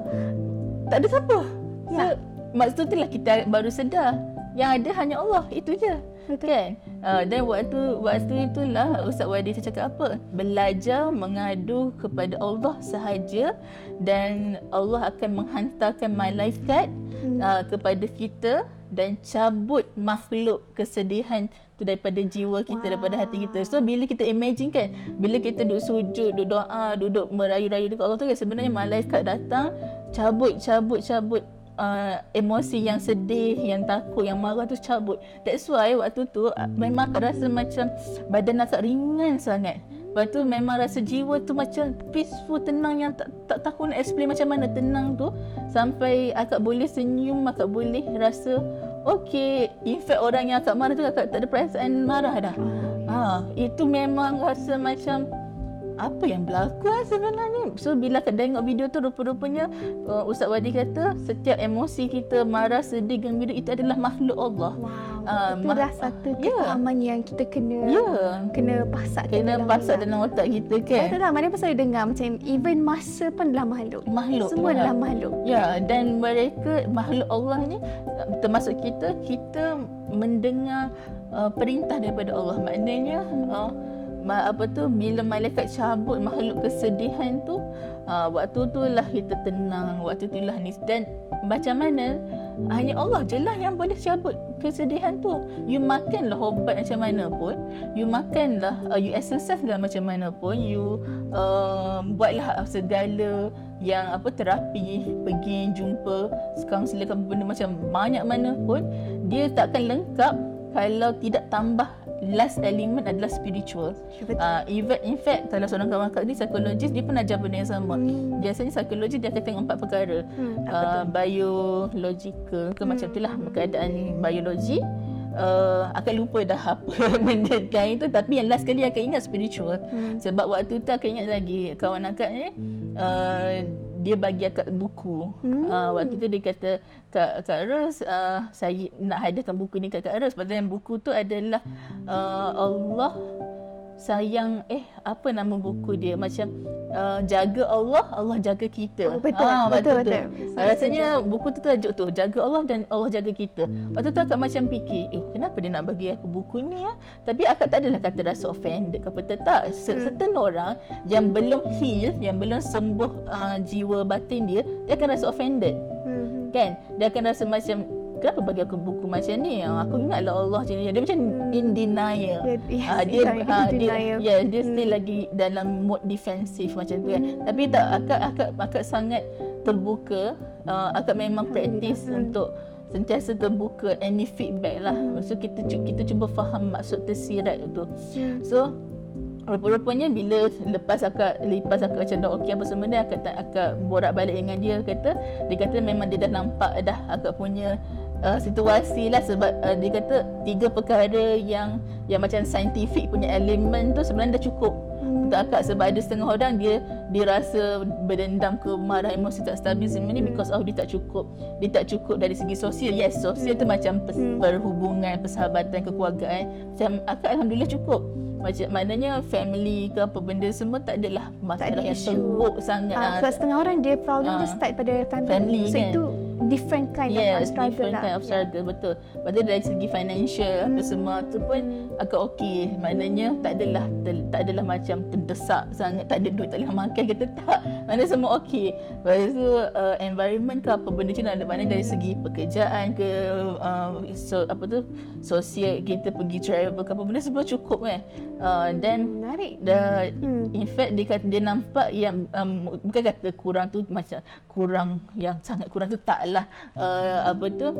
S2: Tak ada siapa. So,
S1: Ya.
S2: maksud tu lah kita baru sedar. Yang ada hanya Allah, itu je.
S1: Betul.
S2: Kan? Uh, dan waktu waktu itulah Ustaz Wadi saya cakap apa? Belajar mengadu kepada Allah sahaja dan Allah akan menghantarkan malaikat
S1: Hmm.
S2: uh, kepada kita dan cabut makhluk kesedihan tu daripada jiwa kita
S1: Wow.
S2: daripada hati kita. So bila kita imagine kan, bila kita duduk sujud, duduk doa, duduk merayu-rayu dekat Allah tu kan sebenarnya malaikat datang cabut cabut cabut uh, emosi yang sedih, yang takut, yang marah tu cabut. That's why waktu tu uh, memang aku rasa macam badan akak ringan sangat. Lepas tu memang rasa jiwa tu macam peaceful, tenang yang tak, tak tahu nak explain macam mana tenang tu. Sampai akak boleh senyum, akak boleh rasa okay. In fact orang yang akak marah tu akak tak ada perasaan marah dah. Ha, itu memang rasa macam apa yang berlaku lah sebenarnya. So bila akak tengok video tu rupa-rupanya uh, Ustaz Wadi kata setiap emosi kita marah, sedih, gembira itu adalah makhluk Allah.
S1: Wow.
S2: Ah,
S1: itu dah satu
S2: ya.
S1: kefahaman yang kita kena
S2: Ya.
S1: kena pasakkan
S2: Kena
S1: dalam
S2: pasak dalam otak kita
S1: Kan?
S2: kan.
S1: Tak tahu mana pasal dia dengar macam even masa pun adalah makhluk.
S2: Makhluk.
S1: Semua
S2: ya.
S1: adalah makhluk.
S2: Ya, dan mereka makhluk Allah ni termasuk kita, kita mendengar uh, perintah daripada Allah. Maknanya uh, apa tu bila malaikat cabut makhluk kesedihan tu uh, waktu tu lah kita tenang, waktu tu lah ni dan macam mana hanya Allah je lah yang boleh cabut kesedihan tu. You makanlah ubat macam mana pun, you makanlah, uh, you exercise lah macam mana pun, you uh, buatlah segala yang apa terapi, pergi jumpa kaunselor ke benda macam banyak mana pun, dia takkan lengkap kalau tidak tambah last element adalah spiritual.
S1: Betul.
S2: Uh, even in fact kalau seorang kawan akak ni psikologis dia pun ajar benda yang sama.
S1: Hmm.
S2: Biasanya psikologi dia akan tengok empat perkara.
S1: Hmm, apa
S2: Uh, biological ke macam itulah keadaan biologi. Uh, akan lupa dah apa benda lain tu tapi yang last kali akan ingat spiritual.
S1: Hmm.
S2: Sebab waktu tu akan ingat lagi kawan akak ni uh, dia bagi akak buku.
S1: Hmm.
S2: Uh, waktu tu dia kata Kak, Kak Ros, uh, saya nak hadiahkan buku ni kat Kak Ros. Padahal yang buku tu adalah uh, Allah sayang eh apa nama buku dia macam uh, jaga Allah Allah jaga kita.
S1: Oh, betul,
S2: Ah,
S1: betul,
S2: tu.
S1: betul.
S2: Rasanya buku tu tajuk tu jaga Allah dan Allah jaga kita. Waktu tu akak macam fikir eh kenapa dia nak bagi aku buku ni ya? Tapi akak tak adalah kata rasa offended ke apa tak. Se-
S1: Hmm.
S2: Certain orang yang belum heal, yang belum sembuh uh, jiwa batin dia, dia akan rasa offended
S1: Hmm.
S2: kan dia akan rasa macam kenapa bagi aku buku macam ni? Ah, aku ingatlah Allah macam ni. Dia macam in denial.
S1: Ya, yes,
S2: Ah, dia ah, dia
S1: denial.
S2: ya dia still lagi dalam mode defensif macam tu kan. Tapi tak akak akak akak sangat terbuka. Uh, akak memang praktis untuk sentiasa terbuka any feedback lah. So kita kita cuba faham maksud tersirat tu. So Rupa-rupanya bila lepas akak lepas akak macam dah okey apa semua dia akak tak akak borak balik dengan dia kata dia kata memang dia dah nampak dah akak punya uh, situasi lah sebab uh, dia kata tiga perkara yang yang macam scientific punya elemen tu sebenarnya dah cukup untuk akak sebab ada setengah orang dia dia rasa berdendam ke marah emosi tak stabil semua ni because of dia tak cukup dia tak cukup dari segi sosial. Yes sosial tu macam pers- perhubungan persahabatan kekeluargaan. Macam akak alhamdulillah cukup macam maknanya family ke apa benda semua tak adalah masalah
S1: ada
S2: yang teruk sangat
S1: ah. sebab setengah orang dia problem dia
S2: Ah.
S1: start pada family.
S2: Family,
S1: so
S2: kan?
S1: itu different kind of
S2: Yes,
S1: struggle
S2: different
S1: lah.
S2: kind of struggle, betul. Lepas tu dari segi financial apa semua tu pun agak okey. Maknanya tak adalah ter- tak adalah macam terdesak sangat, tak ada duit, tak boleh makan kata tak. Maknanya semua okey. Lepas tu uh, environment ke apa benda tu ada maknanya dari segi pekerjaan ke uh, so, apa tu sosial kita pergi travel ke apa benda semua cukup kan. Uh, then
S1: Menarik.
S2: the
S1: Hmm.
S2: in fact dia kata dia nampak yang um, bukan kata kurang tu macam kurang yang sangat kurang tu taklah uh, apa tu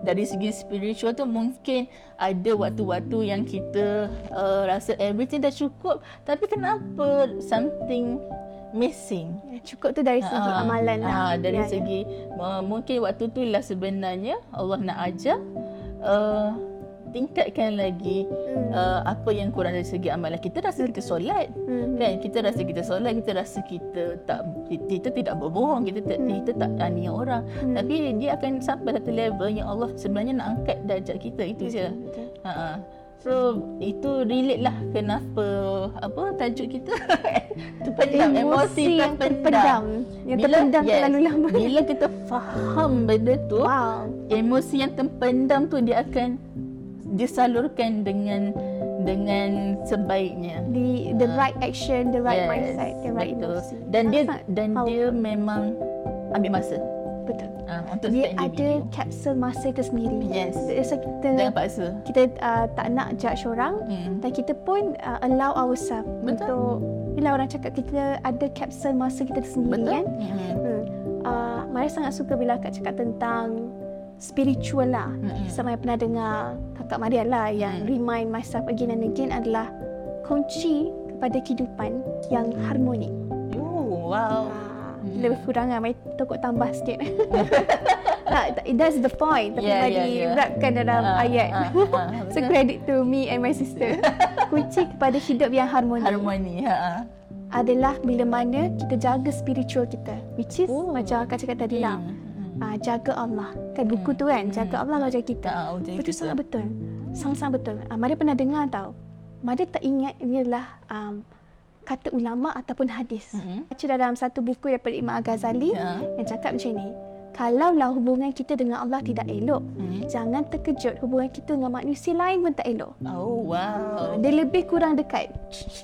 S2: dari segi spiritual tu mungkin ada waktu-waktu yang kita uh, rasa everything dah cukup tapi kenapa something missing
S1: Cukup tu dari segi
S2: Ah,
S1: amalan lah.
S2: ah, dari
S1: Ya, ya.
S2: segi uh, mungkin waktu tu lah sebenarnya Allah nak ajar uh, tingkatkan lagi
S1: Hmm.
S2: uh, apa yang kurang dari segi amalan kita rasa kita solat
S1: Hmm.
S2: kan kita rasa kita solat kita rasa kita tak kita tidak berbohong kita tak kita tak aniaya orang
S1: Hmm.
S2: tapi dia akan sampai satu level yang Allah sebenarnya nak angkat darjat kita itu je
S1: Betul.
S2: ha so itu relate lah kenapa apa tajuk kita terpendam emosi,
S1: yang
S2: terpendam.
S1: Yang terpendam terlalu lama.
S2: bila kita faham benda tu
S1: Wow.
S2: emosi yang terpendam tu dia akan disalurkan dengan dengan sebaiknya.
S1: The the right action, the right
S2: Yes,
S1: mindset, the right
S2: betul.
S1: emosi.
S2: Dan dia dan
S1: powerful.
S2: dia memang ambil masa
S1: betul.
S2: uh, untuk
S1: Dia ada kapsul masa itu sendiri.
S2: Yes.
S1: So kita
S2: Jangan paksa.
S1: kita uh, tak nak judge orang
S2: Hmm.
S1: dan kita pun uh, allow ourselves
S2: Betul.
S1: untuk bila orang cakap kita ada kapsul masa kita sendiri
S2: Betul?
S1: kan.
S2: Hmm.
S1: Hmm. Uh, Mari sangat suka bila akak cakap tentang spiritual lah.
S2: Mm-mm.
S1: Sama yang pernah dengar kakak Maria lah yang
S2: Mm.
S1: remind myself again and again adalah kunci kepada kehidupan yang harmoni.
S2: Oh, wow.
S1: Ah,
S2: Mm.
S1: Lebih kurang lah, mari tokok tambah sikit. tak, that's the point. Tapi
S2: Yeah,
S1: yeah,
S2: yeah,
S1: yeah, wrapkan dalam
S2: Ah,
S1: ayat.
S2: ah, ah,
S1: so
S2: betul.
S1: credit to me and my sister. kunci kepada hidup yang harmoni,
S2: harmoni. Ha. ha.
S1: adalah bila mana kita jaga spiritual kita. Which is
S2: Oh.
S1: macam akak cakap tadi lah.
S2: Hmm.
S1: Ah, jaga Allah. Kan buku tu kan, jaga Allah Allah jaga kita.
S2: Ah,
S1: Betul sangat betul. Sangat-sangat betul. Ah, Mada pernah dengar tau. Mada tak ingat ini adalah um, kata ulama ataupun hadis.
S2: Mm-mm.
S1: Baca dalam satu buku daripada Imam Al-Ghazali
S2: Ya.
S1: yang cakap macam ni. Kalaulah hubungan kita dengan Allah tidak elok,
S2: Hmm.
S1: jangan terkejut hubungan kita dengan manusia lain pun tak elok.
S2: Oh, wow.
S1: Dia lebih kurang dekat.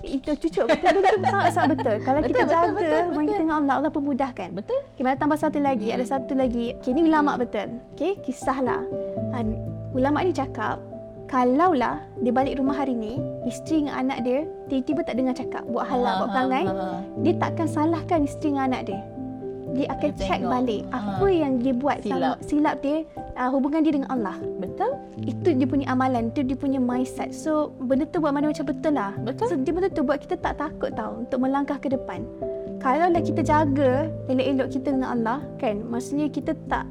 S1: Itu cucuk betul betul sangat-sangat betul. Kalau kita
S2: Betul, betul,
S1: jaga
S2: betul,
S1: hubungan kita dengan Allah, Allah pemudahkan.
S2: Betul?
S1: Okay, tambah satu lagi. Ada satu lagi. Okay, ni ulama betul. Okay, kisahlah. Ha, ulama ni cakap, kalaulah dia balik rumah hari ni, isteri dengan anak dia tiba-tiba tak dengar cakap, buat halal, buat perangai, dia takkan salahkan isteri dengan anak dia. Dia akan
S2: Dia
S1: check
S2: tengok.
S1: balik
S2: Ah.
S1: apa yang dia buat
S2: Silap.
S1: sama silap dia uh, hubungan dia dengan Allah.
S2: Betul?
S1: Itu dia punya amalan, itu dia punya mindset. So benda tu buat mana macam betul lah.
S2: Betul.
S1: So dia betul-betul buat kita tak takut tau untuk melangkah ke depan. Kalau lah kita jaga elok-elok kita dengan Allah kan, maksudnya kita tak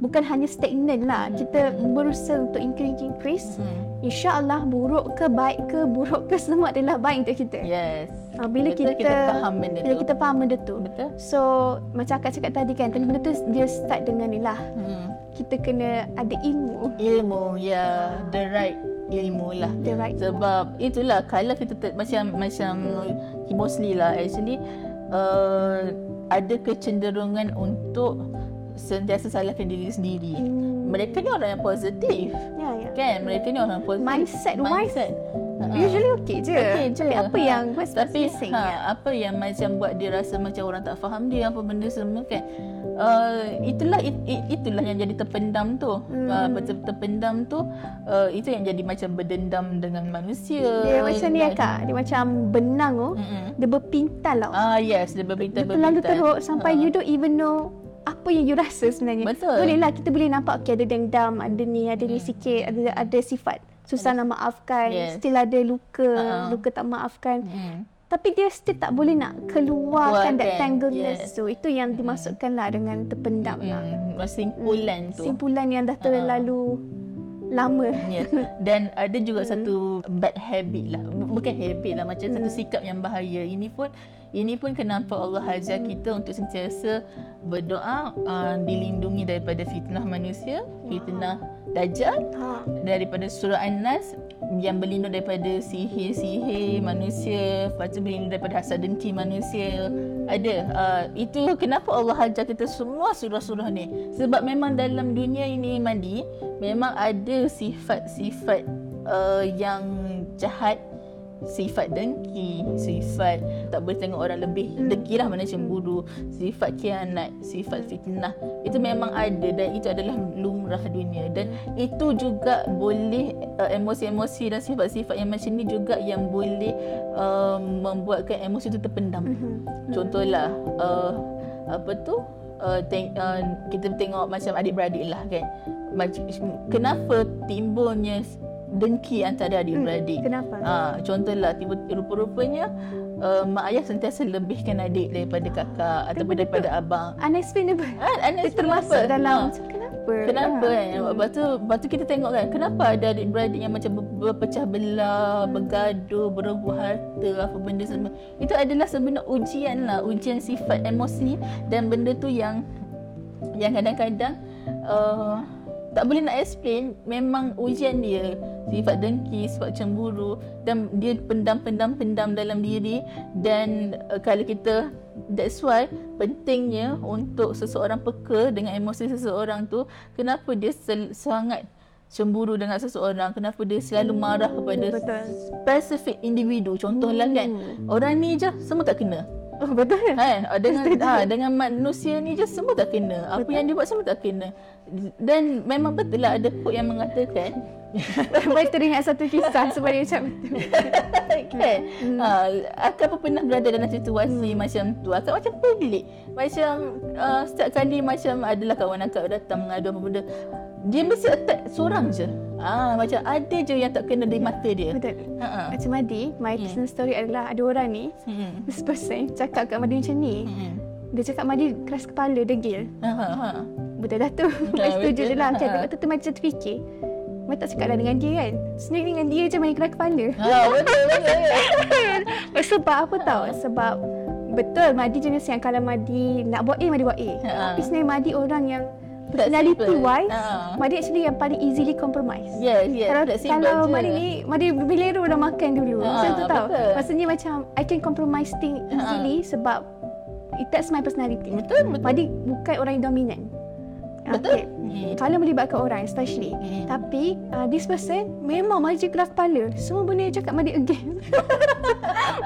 S1: bukan hanya stagnan lah. Kita berusaha untuk increase increase.
S2: Hmm.
S1: InsyaAllah buruk ke baik ke buruk ke semua adalah baik untuk kita.
S2: Yes.
S1: Ha, bila kita,
S2: kita faham benda
S1: bila
S2: tu.
S1: kita faham benda tu.
S2: Betul?
S1: So macam akak cakap tadi kan, tadi benda tu dia start dengan ni lah.
S2: Hmm.
S1: Kita kena ada ilmu.
S2: Ilmu, ya. The right ilmu lah.
S1: You're right.
S2: Sebab itulah kalau kita ter, macam macam mostly lah actually uh, ada kecenderungan untuk sentiasa salahkan diri sendiri.
S1: Hmm.
S2: Mereka ni orang yang positif.
S1: Ya, ya.
S2: Kan? Mereka ni orang positif.
S1: Mindset wise,
S2: Ha.
S1: Usually okay je.
S2: Okay je.
S1: Tapi apa
S2: Ha.
S1: yang what's
S2: Tapi
S1: missing?
S2: ha, apa yang macam buat dia rasa macam orang tak faham dia apa benda semua kan. Uh, itulah it, it, itulah yang jadi terpendam tu.
S1: Hmm.
S2: Uh, terpendam tu uh, itu yang jadi macam berdendam dengan manusia.
S1: Dia macam ni ya
S2: Dan-
S1: kak. Dia macam benang tu.
S2: Mm-mm.
S1: Dia berpintal tau.
S2: Ah yes, dia berpintal
S1: Dia terlalu teruk sampai
S2: Ha.
S1: you don't even know apa yang you rasa sebenarnya.
S2: Betul.
S1: Boleh lah kita boleh nampak okay, ada dendam, ada ni, ada ni
S2: Hmm.
S1: sikit, ada ada sifat susah nak maafkan,
S2: Yes.
S1: still ada luka,
S2: Ha.
S1: luka tak maafkan.
S2: Mm.
S1: Tapi dia still tak boleh nak keluarkan that
S2: Keluarkan,
S1: tangleness
S2: yes.
S1: tu. Itu yang dimasukkan lah dengan terpendam lah.
S2: Mm. Simpulan tu.
S1: Simpulan yang dah terlalu lama.
S2: Ya. Dan ada juga satu bad habit lah. Bukan habit lah. Macam satu sikap yang bahaya. Ini pun ini pun kenapa Allah ajar kita untuk sentiasa berdoa uh, dilindungi daripada fitnah manusia, fitnah dajjal,
S1: Ha.
S2: daripada surah An-Nas yang berlindung daripada sihir-sihir manusia, lepas tu berlindung daripada hasad dengki manusia. Ada. Uh, itu kenapa Allah ajar kita semua surah-surah ni. Sebab memang dalam dunia ini mandi, memang ada sifat-sifat uh, yang jahat sifat dengki, sifat tak boleh tengok orang lebih. Dengki lah mana cemburu, sifat khianat, sifat fitnah. Itu memang ada dan itu adalah lumrah dunia dan itu juga boleh uh, emosi-emosi dan sifat-sifat yang macam ni juga yang boleh uh, membuatkan emosi itu terpendam.
S1: Mhm.
S2: Contohlah uh, apa tu uh, teng- uh, kita tengok macam adik-beradik lah kan. Kenapa timbulnya dengki antara adik-beradik?
S1: Kenapa?
S2: Ha, contohlah tiba rupa-rupanya uh, mak ayah sentiasa lebihkan adik daripada kakak ataupun daripada abang.
S1: Unexplainable.
S2: Ha,
S1: Dia termasuk dalam
S2: Ha.
S1: kenapa?
S2: Kenapa
S1: Ha.
S2: kan? Lepas tu, lepas tu kita tengok kan, kenapa ada adik-beradik yang macam ber- berpecah belah, bergaduh, berebut harta, apa benda semua. Itu adalah sebenarnya ujian lah, ujian sifat emosi dan benda tu yang yang kadang-kadang uh, tak boleh nak explain memang ujian dia sifat dengki, sifat cemburu dan dia pendam-pendam-pendam dalam diri dan uh, kalau kita that's why pentingnya untuk seseorang peka dengan emosi seseorang tu kenapa dia sel- sangat cemburu dengan seseorang kenapa dia selalu marah kepada
S1: Betul.
S2: specific individu. Contohlah kan orang ni je semua tak kena
S1: Oh, betul.
S2: Kan? Ah, Dengan ha, dengan manusia ni je semua tak kena. Apa yang dia buat semua tak kena. Dan memang betul lah ada quote yang mengatakan
S1: Baik teringat satu kisah sebab dia macam betul.
S2: kan ha, akak pun pernah berada dalam situasi macam tu akak macam pelik macam uh, setiap kali macam adalah kawan akak datang mengadu apa benda dia mesti attack seorang je ah macam ada je yang tak kena di mata dia
S1: Betul.
S2: ha
S1: Macam Madi, my personal story adalah ada orang ni,
S2: hmm.
S1: this person cakap kat Madi macam ni.
S2: Hmm.
S1: Dia cakap Madi keras kepala, degil.
S2: Ha, ha, ha.
S1: Betul dah tu. I setuju
S2: betul.
S1: je lah. Macam
S2: Ha.
S1: tu tu Madi terfikir. Madi tak cakap dah dengan dia kan. Sebenarnya dengan dia je main keras kepala.
S2: Ha, betul betul.
S1: Sebab apa tau? Sebab betul Madi jenis yang kalau Madi nak buat A, Madi buat A.
S2: Ha.
S1: Tapi sebenarnya Madi orang yang personality wise,
S2: Ha.
S1: Madi actually yang paling easily compromise.
S2: Yes, yes.
S1: kalau kalau. Madi ni Madi bilero dah makan dulu.
S2: Ha,
S1: Macam tu tau. Maksudnya macam I can compromise thing easily sebab it that's my personality.
S2: Betul, betul.
S1: Madi bukan orang yang dominan.
S2: Betul.
S1: Okay.
S2: Hmm.
S1: Kalau melibatkan orang especially.
S2: Hmm.
S1: Tapi uh, this person memang Madi keras kepala. Semua benda dia cakap Madi again.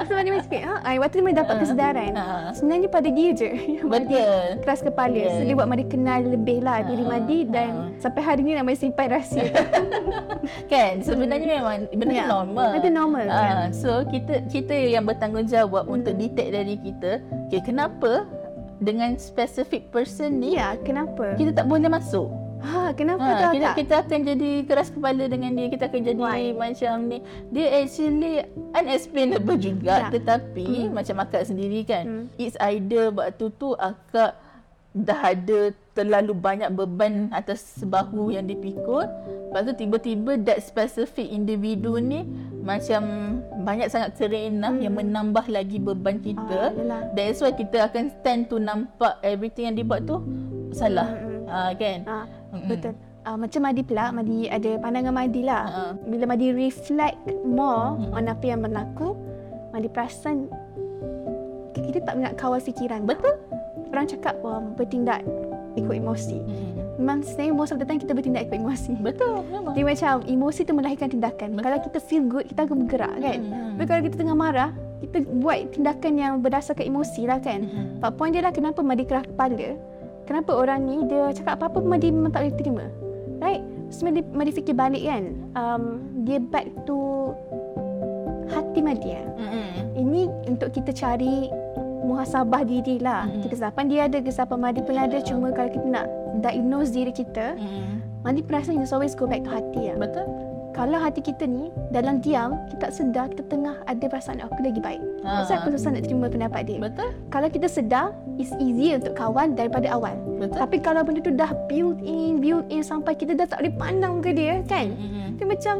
S1: so Madi macam ha, I, waktu tu Madi dapat
S2: Ha.
S1: kesedaran.
S2: Ha.
S1: Sebenarnya pada dia je
S2: Betul.
S1: keras kepala. So
S2: Yeah.
S1: dia buat Madi kenal lebih lah diri
S2: Ha.
S1: Madi dan
S2: Ha.
S1: sampai hari ni nak simpan rahsia.
S2: Kan sebenarnya memang benda tu normal.
S1: Itu normal,
S2: Ah,
S1: kan?
S2: so kita kita yang bertanggungjawab
S1: Hmm.
S2: untuk detect dari kita, okay, kenapa dengan specific person ni
S1: ya, kenapa?
S2: kita tak boleh masuk.
S1: Ha, kenapa
S2: Ha,
S1: tu
S2: kita, kita akan jadi keras kepala dengan dia Kita akan jadi
S1: Why?
S2: macam ni Dia actually unexplainable juga
S1: Ya.
S2: Tetapi macam akak sendiri kan
S1: Hmm.
S2: It's either waktu tu akak dah ada terlalu banyak beban atas bahu yang dipikul Lepas tu tiba-tiba that specific individu ni Macam banyak sangat kerana yang menambah lagi beban
S1: Ah,
S2: kita
S1: yelah.
S2: That's why kita akan stand to nampak everything yang dia buat tu salah
S1: Mm, mm.
S2: ha, kan
S1: Ha,
S2: Mm-mm.
S1: betul. uh, macam Madi pula, Madi ada pandangan Madi lah.
S2: Ha.
S1: Bila Madi reflect more
S2: Hmm.
S1: on apa yang berlaku, Madi perasan kita tak nak kawal fikiran.
S2: Betul.
S1: Orang cakap um, bertindak ikut emosi.
S2: Mm.
S1: Memang sebenarnya most of the time kita bertindak ikut emosi.
S2: Betul. Memang.
S1: Dia macam emosi tu melahirkan tindakan.
S2: Betul.
S1: Kalau kita feel good, kita akan bergerak kan.
S2: Mm.
S1: Tapi kalau kita tengah marah, kita buat tindakan yang berdasarkan emosi lah kan.
S2: Mm.
S1: But point dia lah kenapa Madi keras kepala. Kenapa orang ni dia cakap apa-apa pun Madi memang tak boleh terima. Right? So Madi, Madi fikir balik kan. Um, dia back to hati Madi lah.
S2: Mm.
S1: Ini untuk kita cari muhasabah diri lah.
S2: Mm-mm.
S1: Kesilapan dia ada, kesilapan Madi pun ada. Cuma kalau kita nak diagnose diri kita,
S2: Mm.
S1: Madi perasan it's always go back to hati lah.
S2: Betul.
S1: Kalau hati kita ni dalam diam, kita tak sedar kita tengah ada perasaan aku lagi baik.
S2: Ha.
S1: Pasal aku susah nak terima pendapat dia.
S2: Betul.
S1: Kalau kita sedar, it's easier untuk kawan daripada awal.
S2: Betul.
S1: Tapi kalau benda tu dah build in, build in sampai kita dah tak boleh pandang ke dia kan.
S2: Mm.
S1: Dia macam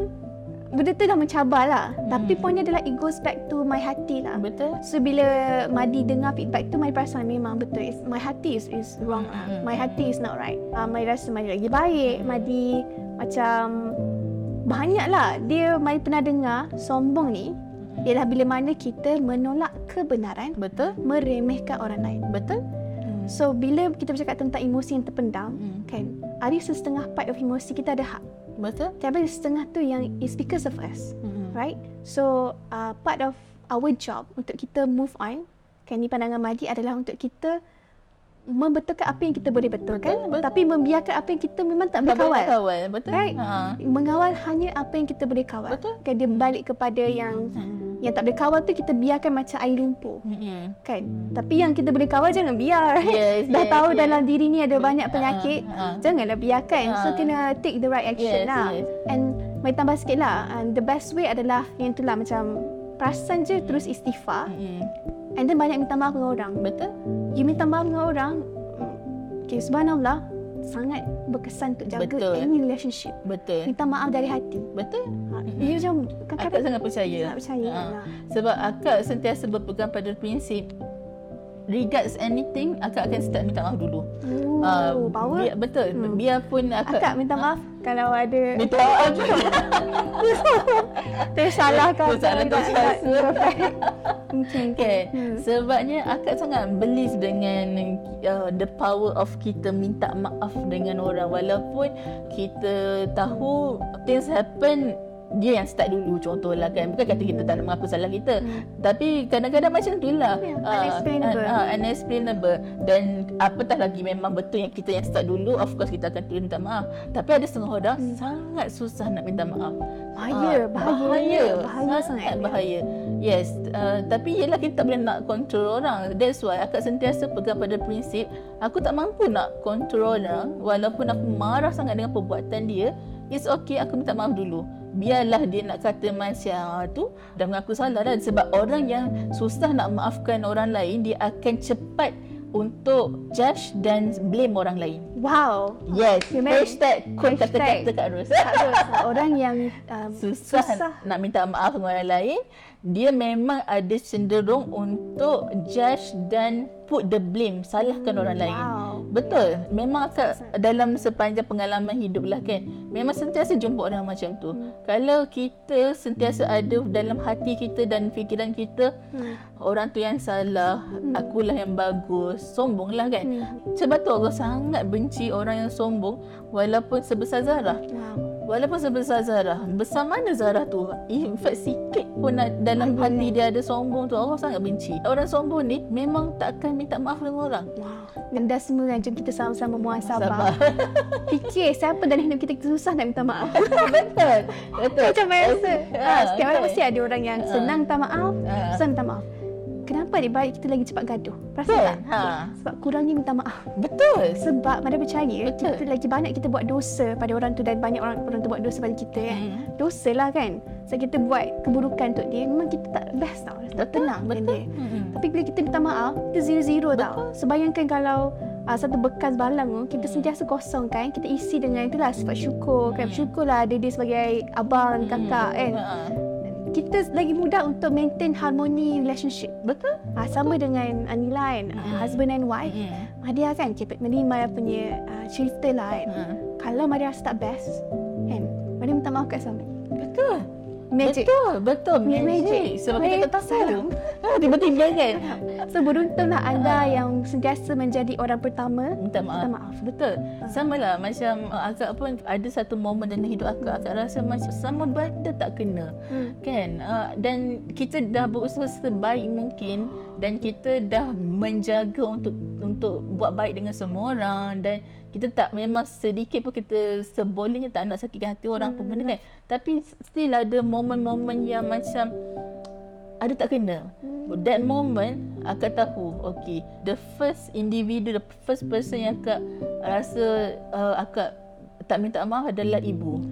S1: benda tu dah mencabar lah. Tapi
S2: Hmm.
S1: pointnya adalah it goes back to my hati lah.
S2: Betul.
S1: So bila Madi dengar feedback tu, Madi perasan memang betul. It's, my hati is, is wrong lah.
S2: Hmm.
S1: My hati is not right. Uh, Madi rasa Madi lagi baik. Madi macam banyak lah. Dia Madi pernah dengar sombong ni ialah bila mana kita menolak kebenaran,
S2: Betul.
S1: meremehkan orang lain.
S2: Betul.
S1: So bila kita bercakap tentang emosi yang terpendam,
S2: Mm.
S1: kan, ada setengah part of emosi kita ada hak.
S2: Betul.
S1: Tapi setengah tu yang is because of us.
S2: Mm.
S1: right? So uh, part of our job untuk kita move on, kan ni pandangan Madi adalah untuk kita membetulkan apa yang kita boleh betulkan,
S2: Betul, betul.
S1: tapi membiarkan apa yang kita memang tak
S2: Tak boleh
S1: kawal.
S2: kawal. Betul.
S1: Right?
S2: Ha.
S1: Mengawal hanya apa yang kita boleh kawal.
S2: Betul.
S1: Kan dia balik kepada yang
S2: Mm.
S1: yang tak boleh kawal tu kita biarkan macam air lumpur.
S2: Mm.
S1: Kan? Tapi yang kita boleh kawal jangan biar.
S2: Yes,
S1: Dah
S2: yes,
S1: tahu
S2: yes.
S1: dalam diri ni ada banyak
S2: Ah,
S1: penyakit,
S2: ah.
S1: janganlah biarkan. So
S2: Ah.
S1: kena take the right action
S2: Yes,
S1: lah.
S2: yes.
S1: And mai tambah sikit lah, and the best way adalah yang tu lah macam perasan je terus istighfar
S2: Mm.
S1: And then banyak minta maaf dengan orang.
S2: Betul.
S1: You minta maaf dengan orang, okay, subhanallah, sangat berkesan untuk jaga
S2: Betul.
S1: any relationship.
S2: Betul.
S1: Minta maaf dari hati.
S2: Betul.
S1: Ha, dia macam
S2: Akak sangat percaya.
S1: tak percaya.
S2: Ha.
S1: lah.
S2: Sebab akak sentiasa berpegang pada prinsip regards anything, akak akan start minta maaf dulu.
S1: Oh,
S2: Ah,
S1: power.
S2: Biar, betul.
S1: Hmm.
S2: Biarpun akak,
S1: Akak minta maaf kalau ada
S2: minta maaf.
S1: tersalah ke
S2: Tersalah,
S1: tak-
S2: tersalah.
S1: tak- Mungkin
S2: Kan?
S1: Hmm.
S2: Sebabnya akak sangat believe dengan uh, the power of kita minta maaf dengan orang walaupun kita tahu things happen dia yang start dulu contohlah kan bukan kata kita tak nak mengaku salah kita
S1: Hmm.
S2: tapi kadang-kadang macam tu lah
S1: Ya,
S2: Ah,
S1: unexplainable.
S2: unexplainable dan apatah lagi memang betul yang kita yang start dulu of course kita akan terus minta maaf tapi ada setengah orang sangat susah nak minta maaf
S1: Bahaya,
S2: Ah,
S1: bahaya,
S2: bahaya,
S1: bahaya sangat.
S2: bahaya. Yes, uh, tapi yelah kita tak boleh nak control orang. That's why akak sentiasa pegang pada prinsip aku tak mampu nak control orang walaupun aku marah sangat dengan perbuatan dia. It's okay aku minta maaf dulu. Biarlah dia nak kata macam ah, tu dan mengaku salah dah sebab orang yang susah nak maafkan orang lain dia akan cepat untuk judge dan blame orang lain.
S1: Wow.
S2: Yes,
S1: Memang-
S2: hashtag quote kata-kata Kak Ros.
S1: Tak ada orang yang um,
S2: susah,
S1: susah.
S2: nak minta maaf dengan orang lain, dia memang ada cenderung untuk judge dan put the blame, salahkan orang lain.
S1: Wow.
S2: Betul. Memang akak dalam sepanjang pengalaman hidup lah kan. Memang sentiasa jumpa orang macam tu.
S1: Hmm.
S2: Kalau kita sentiasa ada dalam hati kita dan fikiran kita,
S1: Hmm.
S2: orang tu yang salah, akulah yang bagus, sombong lah kan.
S1: Hmm.
S2: Sebab tu Allah sangat benci orang yang sombong walaupun sebesar zarah.
S1: Wow.
S2: Walaupun sebesar Zarah, besar mana Zarah tu? In fact, sikit pun dalam hati dia ada sombong tu, Allah sangat benci. Orang sombong ni memang tak akan minta maaf dengan orang.
S1: Wow. Dan dah semua kan, jom kita sama-sama muhasabah.
S2: Sabar.
S1: Fikir siapa dalam hidup kita susah nak minta maaf.
S2: Betul. Betul.
S1: Macam biasa.
S2: Ah,
S1: Ha, setiap orang
S2: betul.
S1: mesti ada orang yang senang minta maaf,
S2: Ah.
S1: susah minta maaf. Kenapa dia baik kita lagi cepat gaduh? Perasan
S2: Betul.
S1: tak?
S2: Ha.
S1: Sebab kurangnya minta maaf.
S2: Betul.
S1: Sebab mana percaya
S2: Betul.
S1: kita lagi banyak kita buat dosa pada orang tu dan banyak orang orang tu buat dosa pada kita kan.
S2: Hmm.
S1: Dosa lah kan. So kita buat keburukan untuk dia memang kita tak best tau. Tak tenang dengan
S2: Betul.
S1: dia.
S2: Hmm.
S1: Tapi bila kita minta maaf, kita zero-zero tau. So bayangkan kalau uh, satu bekas balang tu, kita sentiasa kosong kan. Kita isi dengan itulah sifat syukur. Kan syukurlah ada dia sebagai abang, kakak kan.
S2: Ha.
S1: Kita lagi mudah untuk maintain harmoni relationship.
S2: Betul.
S1: Uh, sama dengan Anila kan, uh,
S2: Hmm.
S1: husband and wife.
S2: Hmm.
S1: Uh, dia kan, Cepet Melima punya uh, cerita lah kan.
S2: Ha.
S1: kalau Maria tak best, kan? Maria minta maaf kat suami.
S2: Betul.
S1: Magic.
S2: Betul, betul.
S1: Magic.
S2: Magic. Sebab kita tak tahu. Ah, Tiba-tiba kan.
S1: So beruntunglah anda yang sentiasa menjadi orang pertama.
S2: Minta maaf.
S1: Minta maaf.
S2: Betul. Sama lah macam uh, akak pun ada satu momen dalam hidup akak. Akak rasa macam sama benda tak kena.
S1: Hmm.
S2: Kan? Uh, dan kita dah berusaha sebaik mungkin dan kita dah menjaga untuk untuk buat baik dengan semua orang dan kita tak memang sedikit pun kita sebolehnya tak nak sakitkan hati orang hmm. pun benda kan. Tapi still ada momen-momen yang macam ada tak kena. That moment akak tahu okay the first individu the first person yang akak rasa uh, akak tak minta maaf adalah ibu.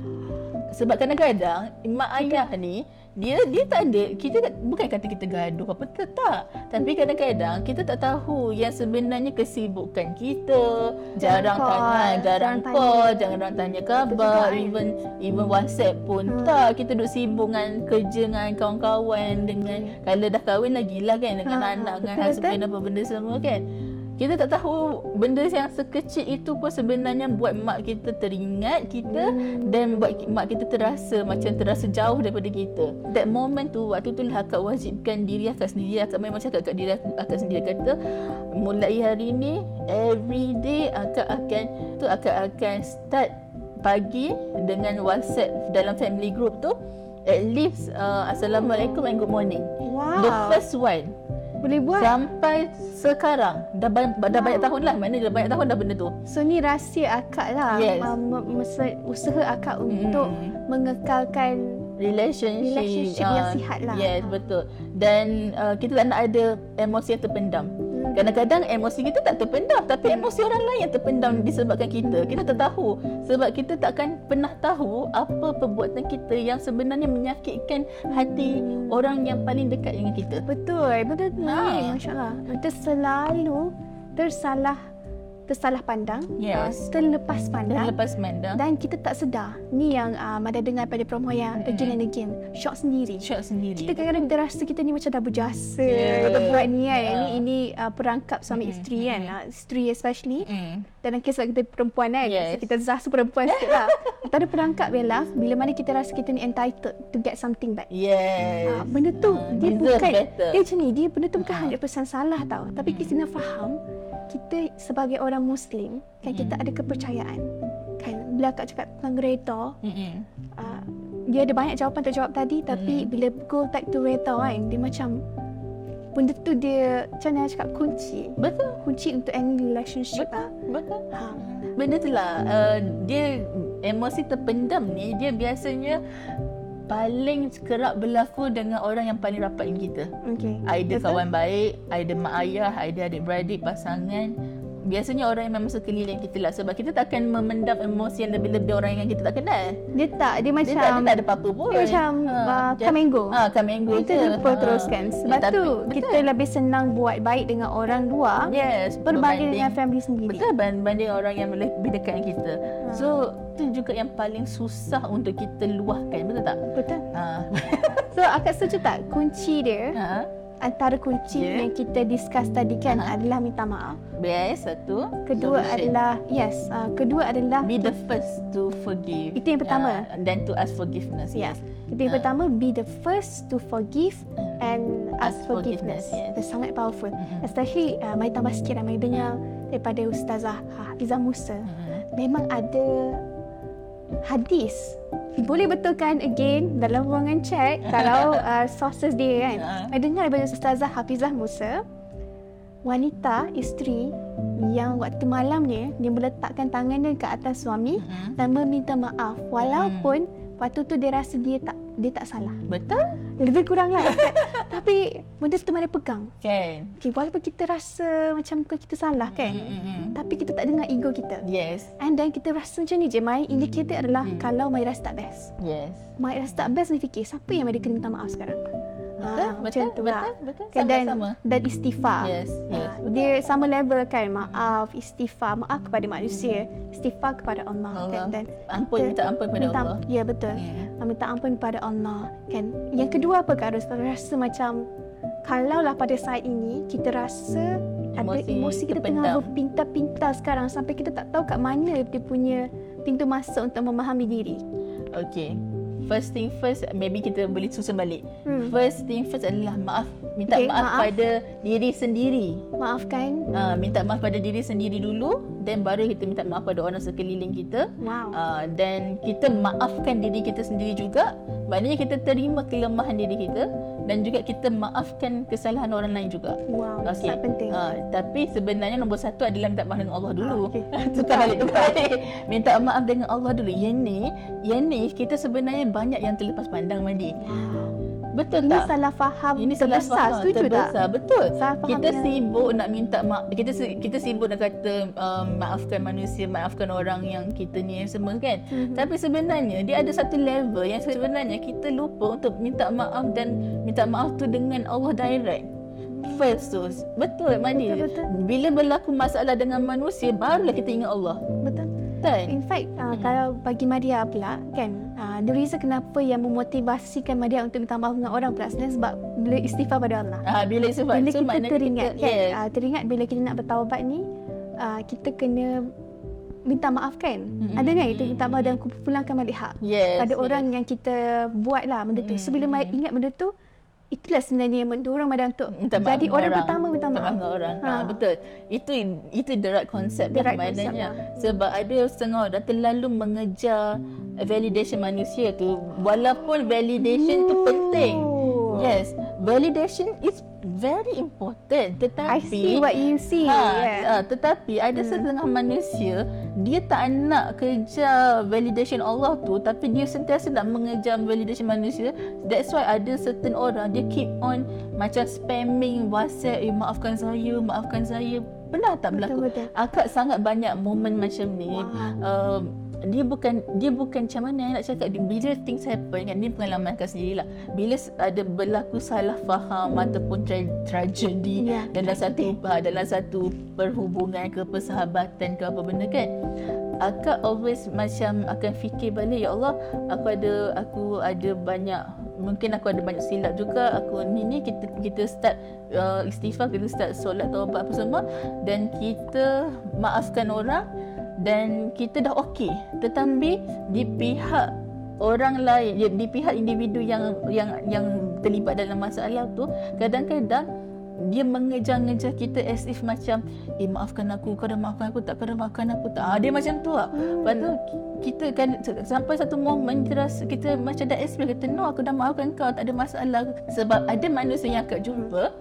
S2: Sebab kadang-kadang mak ayah ni dia dia tak ada kita tak- bukan kata kita gaduh apa tak, tak. Tapi kadang-kadang kita tak tahu yang sebenarnya kesibukan kita jarang
S1: call,
S2: tanya jarang
S1: jarang
S2: call
S1: tanya.
S2: jarang tanya khabar even even WhatsApp pun
S1: Hmm.
S2: tak kita duduk sibuk dengan kerja dengan kawan-kawan dengan kalau dah kahwin lagi lah kan dengan
S1: Ha,
S2: anak dengan husband apa benda semua kan kita tak tahu benda yang sekecil itu pun sebenarnya buat mak kita teringat kita dan buat mak kita terasa macam terasa jauh daripada kita. That moment tu waktu tu lah akak wajibkan diri akak sendiri akak memang cakap kat diri akak sendiri kata mulai hari ni every day akak akan tu akak akan start pagi dengan WhatsApp dalam family group tu at least uh, assalamualaikum and good morning.
S1: Wow.
S2: The first one
S1: Boleh buat.
S2: sampai sekarang dah ba- dah banyak tahun lah mana dah banyak tahun dah benda tu.
S1: So ni rahsia akak lah.
S2: Yes.
S1: Uh, usaha akak untuk
S2: Mm.
S1: mengekalkan
S2: relationship,
S1: Relationship yang
S2: ah,
S1: sihat lah.
S2: Yes, betul. Dan uh, kita tak nak ada emosi yang terpendam. Kadang-kadang emosi kita tak terpendam tapi emosi orang lain yang terpendam disebabkan kita. Kita tak tahu sebab kita takkan pernah tahu apa perbuatan kita yang sebenarnya menyakitkan hati orang yang paling dekat dengan kita.
S1: Betul, betul tu.
S2: Ha.
S1: Masya Allah. Kita selalu tersalah tersalah pandang,
S2: Yes.
S1: uh, terlepas
S2: Dan
S1: pandang
S2: lepas mandang,
S1: dan kita tak sedar. Ni yang uh, Mada dengar pada promo yang
S2: Mm-mm.
S1: again and again. Shock sendiri.
S2: shock sendiri.
S1: Kita kadang-kadang kita rasa kita ni macam dah berjasa
S2: Yeah.
S1: yeah. buat ni kan.
S2: Yeah.
S1: Ini ini uh, perangkap suami
S2: Mm,
S1: isteri kan.
S2: mm.
S1: Uh, isteri especially.
S2: Mm.
S1: Dalam kes kita perempuan kan.
S2: Yes.
S1: So, kita zah perempuan sikit lah. Antara perangkap ialah bila mana kita rasa kita ni entitled to get something back.
S2: Yes.
S1: Ah, benda tu
S2: Ah,
S1: dia bukan
S2: better.
S1: dia macam ni dia benda tu bukan
S2: Ah.
S1: 100% salah tau tapi kita kena faham kita sebagai orang muslim kan kita ada kepercayaan kan bila akak cakap tentang
S2: Mm-mm.
S1: uh, dia ada banyak jawapan terjawab tadi tapi
S2: Mm.
S1: bila go back to reda kan dia macam benda tu dia macam mana cakap kunci
S2: Betul.
S1: kunci untuk any relationship
S2: Betul.
S1: lah
S2: Betul.
S1: ha.
S2: Benda tu lah uh, Dia Emosi terpendam ni Dia biasanya Paling kerap berlaku Dengan orang yang paling rapat dengan kita
S1: okay.
S2: Either
S1: Betul?
S2: kawan baik Either mak ayah Either adik-beradik Pasangan Biasanya orang yang memang sekeliling kita lah Sebab kita takkan memendam emosi yang lebih-lebih orang yang kita tak kenal
S1: dia tak dia macam
S2: Dia tak, dia tak ada apa-apa pun
S1: dia macam uh,
S2: dia-
S1: Kamengo
S2: Ah, Kamengo
S1: Kita
S2: je
S1: lupa
S2: Ah.
S1: teruskan Sebab
S2: Ya, tapi-
S1: tu
S2: betul.
S1: kita lebih senang buat baik dengan orang luar
S2: Yes
S1: berbanding dengan family sendiri.
S2: Betul banding orang yang lebih dekat dengan kita
S1: Ha.
S2: So tu juga yang paling susah untuk kita luahkan Betul tak?
S1: Betul.
S2: Ha.
S1: So akak setuju tak kunci dia
S2: ha.
S1: antara kunci
S2: Yeah.
S1: yang kita discuss tadi kan
S2: Ha.
S1: adalah minta maaf.
S2: Best satu.
S1: Kedua
S2: Solution.
S1: adalah yes, uh, kedua adalah
S2: be the first to forgive.
S1: Itu yang pertama.
S2: Uh, dan to ask forgiveness.
S1: Ya.
S2: Yes.
S1: Kita yang
S2: Ah.
S1: pertama be the first to forgive and ask,
S2: Ask
S1: forgiveness.
S2: forgiveness, yes.
S1: Itu sangat powerful.
S2: Mhm.
S1: Especially uh, mai tambah sikit lah mai dengar daripada Ustazah Hafizah Musa.
S2: Mm-mm.
S1: Memang ada hadis boleh betulkan again dalam ruangan chat kalau uh, sources dia kan.
S2: Ha.
S1: Saya dengar daripada Ustazah Hafizah Musa wanita isteri yang waktu malamnya dia meletakkan tangannya ke atas suami
S2: Mm-mm.
S1: dan meminta maaf walaupun waktu tu dia rasa dia tak dia tak salah.
S2: Betul?
S1: Lebih kurang lah. Tapi benda tu mana pegang.
S2: Kan?
S1: Okay, walaupun kita rasa macam bukan kita salah kan.
S2: Mm-mm.
S1: Tapi kita tak dengar ego kita.
S2: Yes.
S1: And then kita rasa macam ni je Mai Indicator adalah
S2: Hmm.
S1: Kalau Mai rasa tak best
S2: Yes.
S1: Mai rasa tak best ni fikir Siapa yang Mai kena minta maaf sekarang
S2: Betul?
S1: Ah,
S2: betul?
S1: macam tu
S2: betul?
S1: lah.
S2: Betul?
S1: Kan, dan,
S2: Sama-sama.
S1: dan istighfar
S2: Yes. Yes.
S1: Ah, Dia sama level kan Maaf Istighfar Maaf kepada manusia Istighfar kepada Allah,
S2: Allah.
S1: kan Dan
S2: Ampun,
S1: kita
S2: minta ampun kepada
S1: minta,
S2: Allah.
S1: Ya betul
S2: Yeah.
S1: Ah, Minta ampun kepada Allah kan Yang kedua apa Kak Ros Kalau rasa macam Kalaulah pada saat ini Kita rasa ada
S2: Emosi
S1: emosi kita
S2: terpendam.
S1: tengah berpinta-pinta sekarang sampai kita tak tahu kat mana dia punya pintu masuk untuk memahami diri.
S2: Okay. First thing first, maybe kita boleh susun balik.
S1: Hmm.
S2: First thing first adalah maaf. Minta
S1: Okay,
S2: maaf,
S1: maaf.
S2: pada diri sendiri.
S1: Maafkan.
S2: Uh, minta maaf pada diri sendiri dulu. Then baru kita minta maaf pada orang sekeliling kita.
S1: Wow.
S2: Uh, dan kita maafkan diri kita sendiri juga. Maknanya kita terima kelemahan diri kita. Dan juga kita maafkan kesalahan orang lain juga.
S1: Wow, sangat penting.
S2: Uh, tapi sebenarnya nombor satu adalah minta maaf dengan Allah dulu.
S1: Okey.
S2: Tukar balik, tukar balik. Minta maaf dengan Allah dulu. Yang ni, yang ni kita sebenarnya banyak yang terlepas pandang Madi. Betul
S1: Ini
S2: tak?
S1: salah faham
S2: Ini salah
S1: terbesar.
S2: faham.
S1: Setuju tak?
S2: terbesar. Betul.
S1: Salah faham
S2: Kita
S1: yang-
S2: sibuk nak minta maaf. Kita kita sibuk nak kata um, maafkan manusia, maafkan orang yang kita ni semua kan.
S1: Mhm.
S2: Tapi sebenarnya dia ada satu level yang sebenarnya kita lupa untuk minta maaf dan minta maaf tu dengan Allah direct. First tu. Betul Mani.
S1: Betul, betul.
S2: Bila berlaku masalah dengan manusia barulah kita ingat Allah.
S1: Betul.
S2: Kan?
S1: In fact, uh,
S2: Hmm.
S1: kalau bagi Maria pula kan, uh, the reason kenapa yang memotivasikan Maria untuk minta maaf dengan orang pula sebenarnya sebab bila istighfar pada Allah.
S2: Ah bila sebab
S1: bila
S2: so
S1: kita teringat
S2: kita,
S1: kan,
S2: yes.
S1: uh, teringat bila kita nak bertaubat ni, uh, kita kena minta maaf kan.
S2: Mm-mm.
S1: Ada kan itu minta maaf dan pulangkan balik hak.
S2: yes,
S1: pada
S2: yes.
S1: orang yang kita buat lah benda tu. So bila ingat benda tu, itulah sebenarnya yang mendorong Maria untuk
S2: minta maaf
S1: jadi
S2: dengan
S1: orang, pertama minta maaf.
S2: dengan orang. Ha.
S1: Ha.
S2: betul. Itu itu the right concept lah
S1: right concept
S2: maknanya.
S1: lah.
S2: Sebab ada setengah orang terlalu mengejar validation manusia tu walaupun validation tu penting.
S1: Oh.
S2: Yes, validation is very important tetapi
S1: I see what you see.
S2: Ha,
S1: yeah.
S2: uh, tetapi ada
S1: Hmm.
S2: setengah manusia dia tak nak kejar validation Allah tu tapi dia sentiasa nak mengejar validation manusia. That's why ada certain orang dia keep on macam spamming WhatsApp, eh, maafkan saya, maafkan saya. Pernah tak berlaku?
S1: Betul-betul.
S2: Akak sangat banyak momen macam ni.
S1: Wow.
S2: Uh, dia bukan dia bukan macam mana nak cakap. Bila things happen kan ni pengalaman akak sendiri lah. Bila ada berlaku salah faham ataupun tra- tragedi
S1: Ya,
S2: dalam satu uh, dalam satu perhubungan ke persahabatan ke apa benda kan akak always macam akan fikir balik ya Allah aku ada aku ada banyak mungkin aku ada banyak silap juga. Aku ni ni kita kita start uh, istighfar kita start solat taubat apa semua. Dan kita maafkan orang dan kita dah okey. Tetapi di pihak orang lain di pihak individu yang yang yang terlibat dalam masalah tu kadang-kadang dia mengejar-ngejar kita as if macam eh maafkan aku kau dah maafkan aku tak kau dah maafkan aku. Tak ah, dia macam tu lah. Lepas tu kita kan sampai satu momen kita rasa kita macam dah explain kata no aku dah maafkan kau tak ada masalah. Sebab ada manusia yang akak jumpa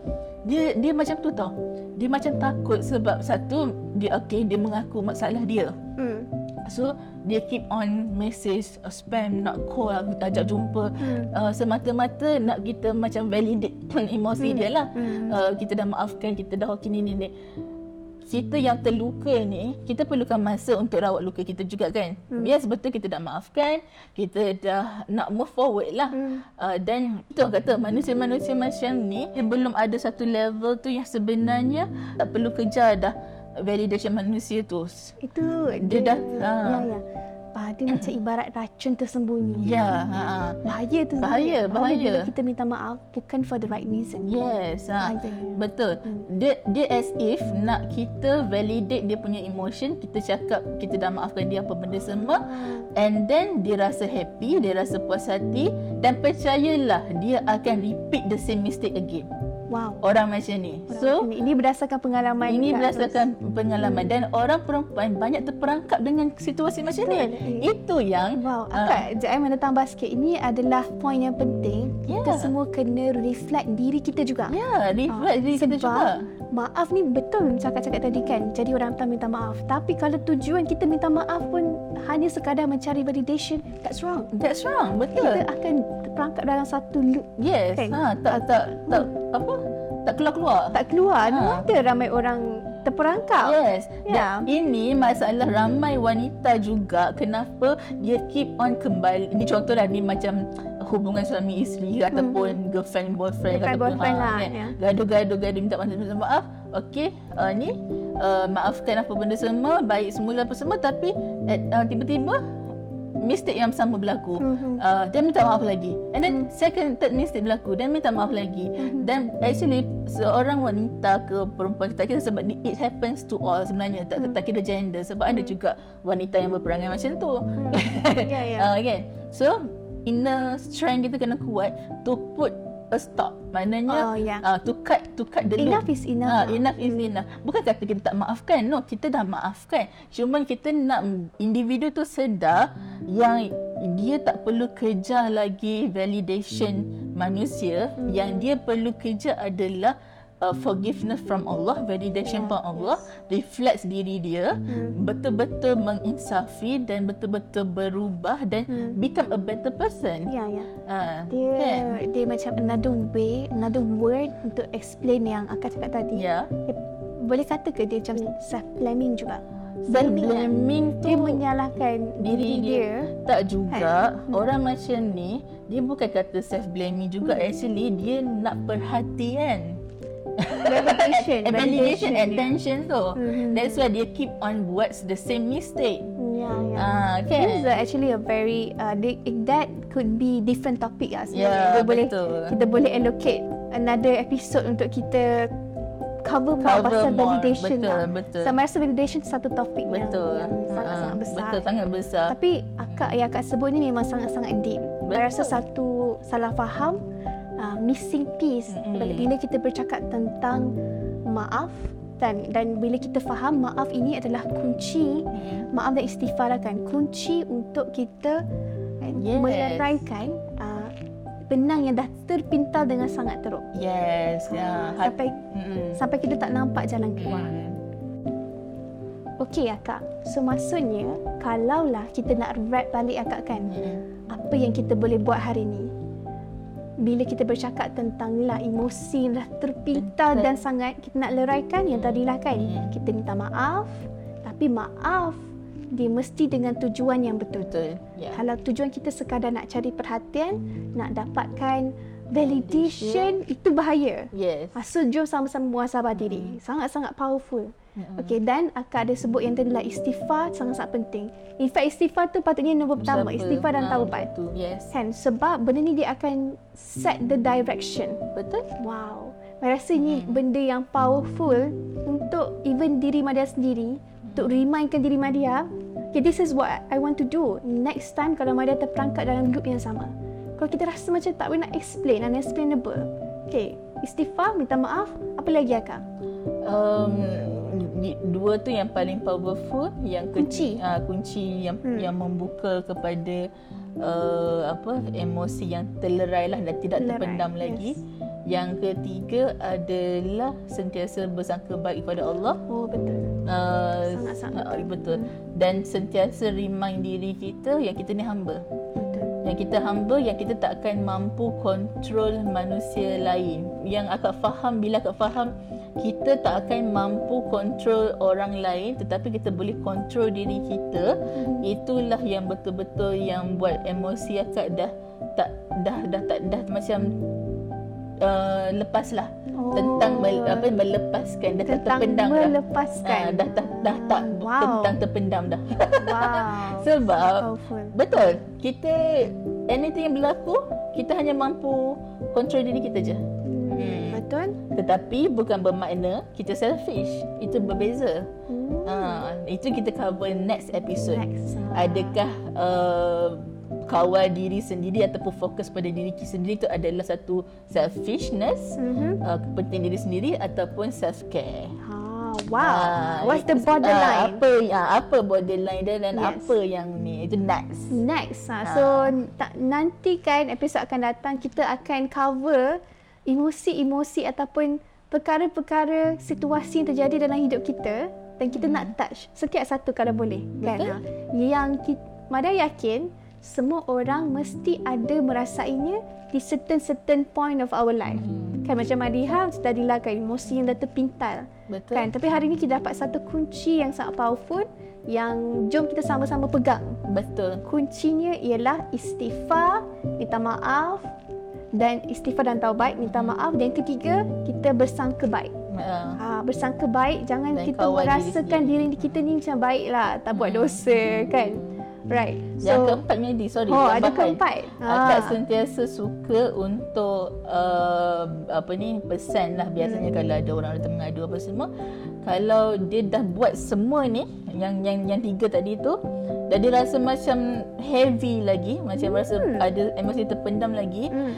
S2: dia dia macam tu tau. Dia macam takut sebab satu dia okay dia mengaku masalah dia.
S1: Hmm.
S2: So dia keep on message uh, spam nak call ajak jumpa
S1: Hmm.
S2: uh, semata-mata nak kita macam validate emosi
S1: Hmm.
S2: dia lah.
S1: Hmm.
S2: Uh, kita dah maafkan, kita dah okey ni ni ni. Kita yang terluka ni, kita perlukan masa untuk rawat luka kita juga kan.
S1: Hmm.
S2: Yes, betul kita dah maafkan, kita dah nak move forward lah.
S1: Hmm.
S2: Uh, dan itu orang kata manusia-manusia macam ni dia belum ada satu level tu yang sebenarnya tak perlu kejar dah validation manusia tu.
S1: Itu
S2: Dia dah-
S1: Ya,
S2: ha.
S1: ya. Ah, dia macam ibarat racun tersembunyi.
S2: Ya, ha.
S1: Bahaya tu.
S2: Bahaya,
S1: sebenarnya.
S2: bahaya.
S1: Bila kita minta maaf bukan for the right reason.
S2: Yes, ha.
S1: Bahaya.
S2: Betul.
S1: Hmm.
S2: Dia dia as if nak kita validate dia punya emotion, kita cakap kita dah maafkan dia apa benda semua and then dia rasa happy, dia rasa puas hati dan percayalah dia akan repeat the same mistake again.
S1: Wow.
S2: Orang macam ni.
S1: So,
S2: So,
S1: ini, ini berdasarkan pengalaman
S2: ini berdasarkan pengalaman dan orang perempuan banyak terperangkap dengan situasi macam ni.
S1: Betul.
S2: Itu yang
S1: Wow, akak, uh, mana tambah sikit. Ini adalah poin yang penting. Kita
S2: Ya.
S1: semua kena reflect diri kita juga.
S2: ya, reflect
S1: Ah,
S2: diri kita juga.
S1: Maaf ni betul cakap-cakap tadi kan. Jadi orang tak minta maaf. Tapi kalau tujuan kita minta maaf pun hanya sekadar mencari validation, that's wrong.
S2: That's wrong, betul.
S1: Kita akan terperangkap dalam satu loop.
S2: Yes.
S1: Kan?
S2: Ha, tak tak tak apa? Tak keluar-keluar.
S1: Tak keluar.
S2: Ha.
S1: Wonder ramai orang terperangkap.
S2: Yes.
S1: Ya.
S2: Dan ini masalah ramai wanita juga kenapa dia keep on kembali. Ini contohlah ni macam hubungan suami isteri ataupun girlfriend boyfriend
S1: Hmm.
S2: Ataupun
S1: boyfriend lah,
S2: kan.
S1: ya.
S2: Gaduh-gaduh gaduh minta maaf minta maaf. Okey, uh, ni uh, maafkan apa benda semua, baik semula apa semua tapi uh, tiba-tiba mistake yang sama berlaku.
S1: Mhm.
S2: Uh, dia minta maaf lagi. And then second, third mistake berlaku. Then minta maaf lagi.
S1: Mhm.
S2: Dan actually seorang wanita ke perempuan tak kira sebab it happens to all sebenarnya tak,
S1: Hmm.
S2: tak kira gender sebab ada juga wanita yang berperangai macam tu.
S1: Ya, ya.
S2: uh, kan? So inner strength kita kena kuat to put a stop. Maknanya
S1: Oh, ya.
S2: uh, to cut to cut the
S1: Enough
S2: loop.
S1: is enough lah.
S2: enough is enough. Bukan kata kita tak maafkan. No, kita dah maafkan. Cuma kita nak individu tu sedar yang dia tak perlu kejar lagi validation manusia. Yang dia perlu kejar adalah uh, forgiveness from Allah, validation from Allah, reflects diri dia,
S1: Hmm.
S2: betul-betul menginsafi dan betul-betul berubah dan
S1: Hmm.
S2: become a better person.
S1: Ya, ya.
S2: Ah,
S1: Dia
S2: kan?
S1: dia macam another way, another word untuk explain yang akak cakap tadi.
S2: Ya.
S1: Dia, boleh kata ke dia macam self blaming juga?
S2: Self-blaming tu
S1: Dia menyalahkan
S2: diri
S1: diri
S2: dia.
S1: dia.
S2: Tak juga.
S1: Hmm.
S2: Orang macam ni, dia bukan kata self blaming juga.
S1: Hmm.
S2: Actually, dia nak perhatian.
S1: Validation,
S2: validation, attention tu.
S1: Mhm.
S2: That's why dia keep on buat the same mistake.
S1: Ya, ya.
S2: Ah, kan?
S1: This is actually a very uh, they, that could be different topic lah sebenarnya.
S2: Ya,
S1: Dia boleh
S2: betul.
S1: kita boleh allocate another episode untuk kita cover more
S2: Cover
S1: pasal
S2: more.
S1: validation
S2: Betul,
S1: lah.
S2: betul.
S1: Sama rasa validation satu topik yang,
S2: Betul.
S1: yang sangat-sangat
S2: Ah,
S1: besar.
S2: Betul, sangat besar.
S1: Tapi akak yang akak sebut ni memang sangat-sangat deep.
S2: Betul.
S1: Saya rasa satu salah faham uh, missing piece
S2: Mm-mm.
S1: mm bila kita bercakap tentang maaf dan dan bila kita faham maaf ini adalah kunci
S2: Hmm.
S1: maaf dan istighfar kan kunci untuk kita kan,
S2: Yes.
S1: meneraikan uh, benang yang dah terpintal dengan sangat teruk
S2: Yes. Ya. Hat-
S1: sampai
S2: Mm-mm.
S1: sampai kita tak nampak jalan keluar.
S2: Mm.
S1: Okey akak. So maksudnya kalaulah kita nak wrap balik akak kan
S2: Mm-mm.
S1: apa yang kita boleh buat hari ni bila kita bercakap tentang lah emosi yang dah terpintal
S2: Betul.
S1: dan sangat kita nak leraikan yang tadilah kan
S2: Hmm.
S1: kita minta maaf tapi maaf dia mesti dengan tujuan yang betul
S2: Betul. Ya.
S1: kalau tujuan kita sekadar nak cari perhatian nak dapatkan validation itu bahaya
S2: Yes.
S1: So jom sama-sama muhasabah diri. Sangat-sangat powerful.
S2: Mm-mm.
S1: Okey dan akak ada sebut yang tadi lah istighfar sangat-sangat penting. In fact istighfar tu patutnya nombor pertama, istighfar dan
S2: Ah,
S1: taubat.
S2: betul. Yes.
S1: Kan sebab benda ni dia akan set the direction.
S2: Betul.
S1: Wow. Saya rasa ni benda yang powerful untuk even diri Madia sendiri untuk remindkan diri Madia okay, this is what I want to do next time kalau Madia terperangkap dalam grup yang sama kalau kita rasa macam tak boleh nak explain unexplainable okay, istighfar minta maaf apa lagi akak
S2: um, dua tu yang paling powerful yang
S1: Kunci.
S2: uh, kunci yang
S1: Hmm.
S2: yang membuka kepada uh, apa emosi yang terlerai lah dan tidak
S1: Terlerai,
S2: terpendam
S1: yes.
S2: lagi yang ketiga adalah sentiasa bersangka baik kepada Allah
S1: oh betul
S2: uh,
S1: Sangat-sangat
S2: uh,
S1: betul.
S2: betul dan sentiasa remind diri kita yang kita ni hamba
S1: betul
S2: yang kita hamba yang kita tak akan mampu kontrol manusia lain yang akak faham bila akak faham kita tak akan mampu kontrol orang lain tetapi kita boleh kontrol diri kita. Itulah yang betul-betul yang buat emosi akak dah tak dah dah tak dah macam uh, lepas lah
S1: Oh.
S2: tentang mel, apa melepaskan. Dah tak
S1: tentang
S2: terpendam dah.
S1: melepaskan?
S2: Ah, dah dah dah tak
S1: wow.
S2: tentang terpendam dah.
S1: Wow.
S2: Sebab
S1: powerful.
S2: Betul. Kita anything yang berlaku, kita hanya mampu kontrol diri kita je.
S1: Betul
S2: Tetapi bukan bermakna kita selfish. Itu berbeza.
S1: hmm.
S2: Ha, itu kita cover next episode.
S1: next ah.
S2: Adakah uh, kawal diri sendiri ataupun fokus pada diri kita sendiri itu adalah satu selfishness,
S1: Mhm.
S2: uh, kepentingan diri sendiri ataupun self care.
S1: Ha, wow.
S2: Ah,
S1: What's the borderline?
S2: ah, apa ya, apa borderline dia dan
S1: Yes.
S2: apa yang ni itu next.
S1: Next. Ha.
S2: Ah.
S1: So tak, nanti kan episod akan datang kita akan cover emosi-emosi ataupun perkara-perkara situasi yang terjadi dalam hidup kita dan kita nak touch setiap satu kalau boleh kan.
S2: Betul.
S1: Yang kita, Mada yakin semua orang mesti ada merasainya di certain-certain point of our life.
S2: Hmm.
S1: Kan macam Madiha tadilah kan emosi yang dah terpintal.
S2: Betul.
S1: Kan? Tapi hari ni kita dapat satu kunci yang sangat powerful yang jom kita sama-sama pegang.
S2: Betul.
S1: Kuncinya ialah istighfar, minta maaf dan istighfar dan taubat, minta maaf dan yang ketiga kita bersangka baik.
S2: Uh,
S1: Ha, bersangka baik jangan
S2: Dan
S1: kita
S2: kawal diri
S1: merasakan diri, kita ni macam baiklah, tak buat
S2: Hmm.
S1: dosa kan. Right.
S2: Yang
S1: So,
S2: keempat Medi, sorry.
S1: oh, ada keempat.
S2: Akak
S1: Ah.
S2: sentiasa suka untuk uh, apa ni pesan lah biasanya
S1: Hmm.
S2: kalau ada orang datang mengadu apa semua kalau dia dah buat semua ni yang yang yang tiga tadi tu dan dia rasa macam heavy lagi macam rasa ada emosi terpendam lagi
S1: Hmm.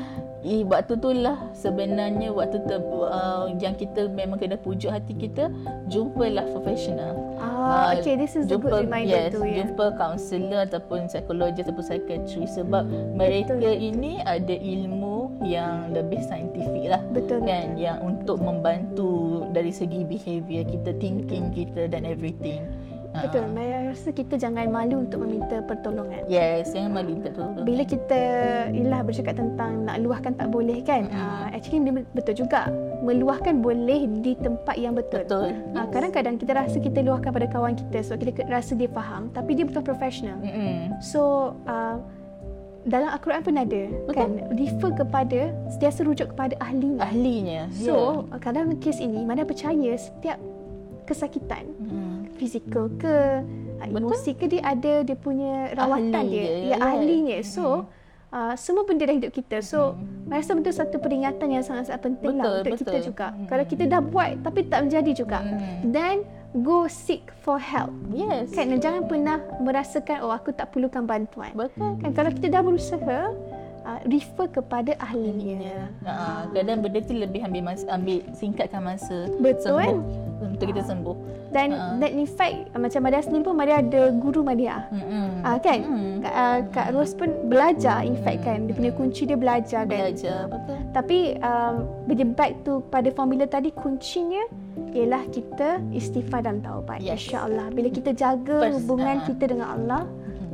S2: Eh, waktu tu lah sebenarnya waktu tu uh, yang kita memang kena pujuk hati kita jumpalah profesional
S1: Ah,
S2: Ah,
S1: okay, this is a good reminder
S2: yes,
S1: tu ya.
S2: jumpa kaunselor ataupun psikologis ataupun psikiatri sebab mereka ini ada ilmu yang lebih saintifik lah
S1: Betul.
S2: kan yang untuk membantu dari segi behavior kita thinking kita dan everything.
S1: Betul. Saya rasa kita jangan malu untuk meminta pertolongan.
S2: yes yang malu tak tu
S1: Bila kita ialah bercakap tentang nak luahkan tak boleh kan. Uh, actually betul juga. Meluahkan boleh di tempat yang betul.
S2: betul
S1: Uh, kadang-kadang kita rasa kita luahkan pada kawan kita sebab kita rasa dia faham tapi dia bukan profesional.
S2: Mm-mm.
S1: So uh, dalam Al-Quran pun ada kan refer kepada sentiasa rujuk kepada ahlinya.
S2: ahlinya
S1: So yeah. kadang kes ini mana percaya setiap kesakitan
S2: yeah.
S1: Fizikal ke uh, emosi ke dia ada dia punya rawatan
S2: Ahli
S1: dia,
S2: dia,
S1: ya
S2: ya.
S1: ahlinya. So uh, semua benda dalam hidup kita. So saya rasa betul satu peringatan yang sangat-sangat penting lah
S2: Betul,
S1: untuk kita
S2: betul.
S1: juga.
S2: Hmm.
S1: Kalau kita dah buat tapi tak menjadi juga,
S2: Hmm.
S1: then go seek for help.
S2: yes
S1: Kan jangan pernah merasakan oh aku tak perlukan bantuan.
S2: betul
S1: Kan kalau kita dah berusaha uh, refer kepada ahlinya.
S2: Ha, kadang benda tu lebih ambil masa, ambil singkatkan masa
S1: Betul.
S2: sembuh untuk kita sembuh.
S1: Dan
S2: Ha.
S1: dan in fact uh, macam Madia sendiri pun Madia ada guru Madia.
S2: Hmm.
S1: Ah kan?
S2: Hmm.
S1: Kak, uh, Kak Ros pun belajar in fact kan. Dia punya kunci dia belajar kan.
S2: Belajar betul.
S1: Tapi um, bila back to pada formula tadi kuncinya ialah kita istighfar dan taubat.
S2: Yes.
S1: Insya-Allah bila kita jaga
S2: First,
S1: hubungan
S2: ah.
S1: kita dengan Allah,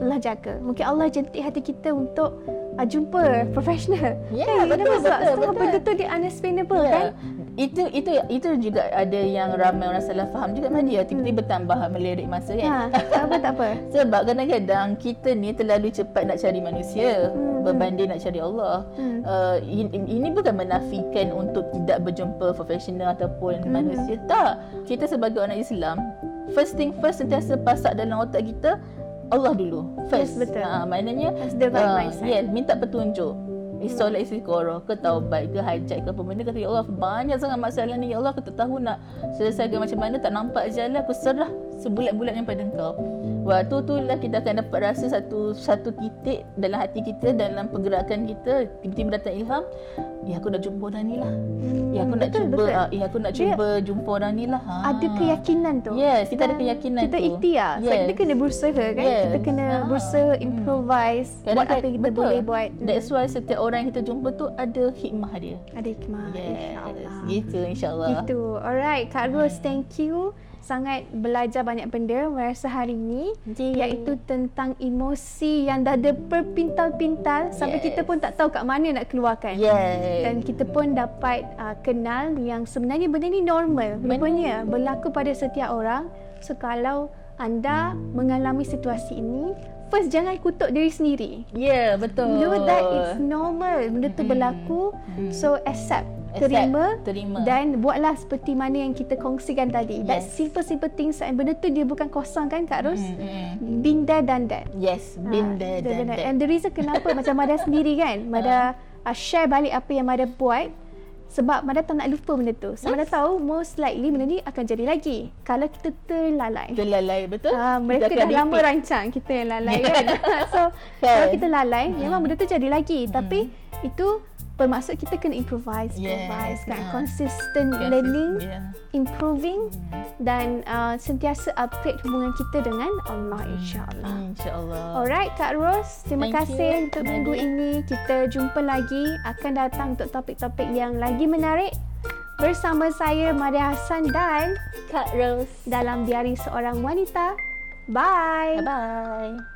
S1: Allah jaga. Mungkin Allah jentik hati kita untuk uh, jumpa profesional.
S2: Ya,
S1: kan?
S2: betul,
S1: Sebab
S2: betul,
S1: setengah
S2: betul.
S1: benda tu dia unexplainable
S2: Ya.
S1: kan?
S2: Itu itu itu juga ada yang ramai orang salah faham juga Madia tiba-tiba bertambah melirik masa kan.
S1: Ha, tak apa tak apa.
S2: Sebab kadang-kadang kita ni terlalu cepat nak cari manusia
S1: Hmm.
S2: berbanding nak cari Allah.
S1: Hmm.
S2: Uh, ini, ini bukan menafikan untuk tidak berjumpa profesional ataupun
S1: Hmm.
S2: manusia. Tak. Kita sebagai orang Islam, first thing first sentiasa pasak dalam otak kita Allah dulu. First.
S1: Yes, betul.
S2: Ha, maknanya
S1: the right
S2: ah,
S1: mindset.
S2: yeah, minta petunjuk. Isolat istiqorah ke taubat ke hajat ke apa benda kata ya Allah banyak sangat masalah ni ya Allah aku tak tahu nak selesaikan macam mana tak nampak jalan aku serah sebulat-bulat yang pada engkau waktu tu lah kita akan dapat rasa satu satu titik dalam hati kita dalam pergerakan kita tiba-tiba datang ilham ya aku nak jumpa orang ni lah ya aku nak
S1: betul,
S2: cuba
S1: betul.
S2: ah, ya aku nak
S1: Dia
S2: cuba jumpa orang ni lah ha.
S1: Ada keyakinan tu.
S2: Yes, kita ada keyakinan
S1: kita
S2: tu.
S1: ikhtiar. Sebab
S2: Yes.
S1: kita kena berusaha kan.
S2: Yes.
S1: Kita kena
S2: Ah.
S1: berusaha improvise. buat apa kita
S2: betul.
S1: boleh buat.
S2: That's why setiap orang yang kita jumpa tu ada hikmah dia.
S1: Ada hikmah.
S2: Yes,
S1: InsyaAllah.
S2: gitu insyaAllah.
S1: Gitu. Alright, Kak Ros, thank you. Sangat belajar banyak benda merasa hari ini
S2: Ji.
S1: iaitu tentang emosi yang dah ada berpintal-pintal sampai
S2: Yes.
S1: kita pun tak tahu kat mana nak keluarkan.
S2: Yes.
S1: Dan kita pun dapat uh, kenal yang sebenarnya benda ni normal. Rupanya berlaku pada setiap orang. So kalau anda mengalami situasi ini, first jangan kutuk diri sendiri.
S2: yeah, betul.
S1: Know that it's normal. Benda tu berlaku. So accept,
S2: Accept,
S1: terima,
S2: terima.
S1: dan buatlah seperti mana yang kita kongsikan tadi. That
S2: Yes.
S1: simple-simple things and benda tu dia bukan kosong kan Kak Ros?
S2: Mm, mm.
S1: Been there done that.
S2: Yes, been there,
S1: dah-
S2: done
S1: dah-
S2: that.
S1: And the reason kenapa macam Mada sendiri kan, Mada uh, share balik apa yang Mada buat sebab Mada tak nak lupa benda tu. Sebab Mada tahu most likely benda ni akan jadi lagi kalau kita terlalai.
S2: Terlalai, betul?
S1: Ah, mereka
S2: Kita
S1: dah lama
S2: repeat.
S1: rancang kita yang lalai kan. so
S2: Kan?
S1: kalau kita lalai memang benda tu jadi lagi tapi itu bermaksud kita kena improvise,
S2: Yes,
S1: improvise kan.
S2: ah.
S1: Consistent
S2: Yes,
S1: learning,
S2: yeah.
S1: improving dan uh, sentiasa upgrade hubungan kita dengan Allah insya-Allah.
S2: InsyaAllah.
S1: Alright Kak Ros, terima
S2: Thank
S1: kasih
S2: you,
S1: untuk
S2: Nadia.
S1: minggu ini. Kita jumpa lagi akan datang untuk topik-topik yang lagi menarik bersama saya Maria Hassan dan
S2: Kak Rose.
S1: dalam Diari Seorang Wanita. Bye.
S2: Bye-bye.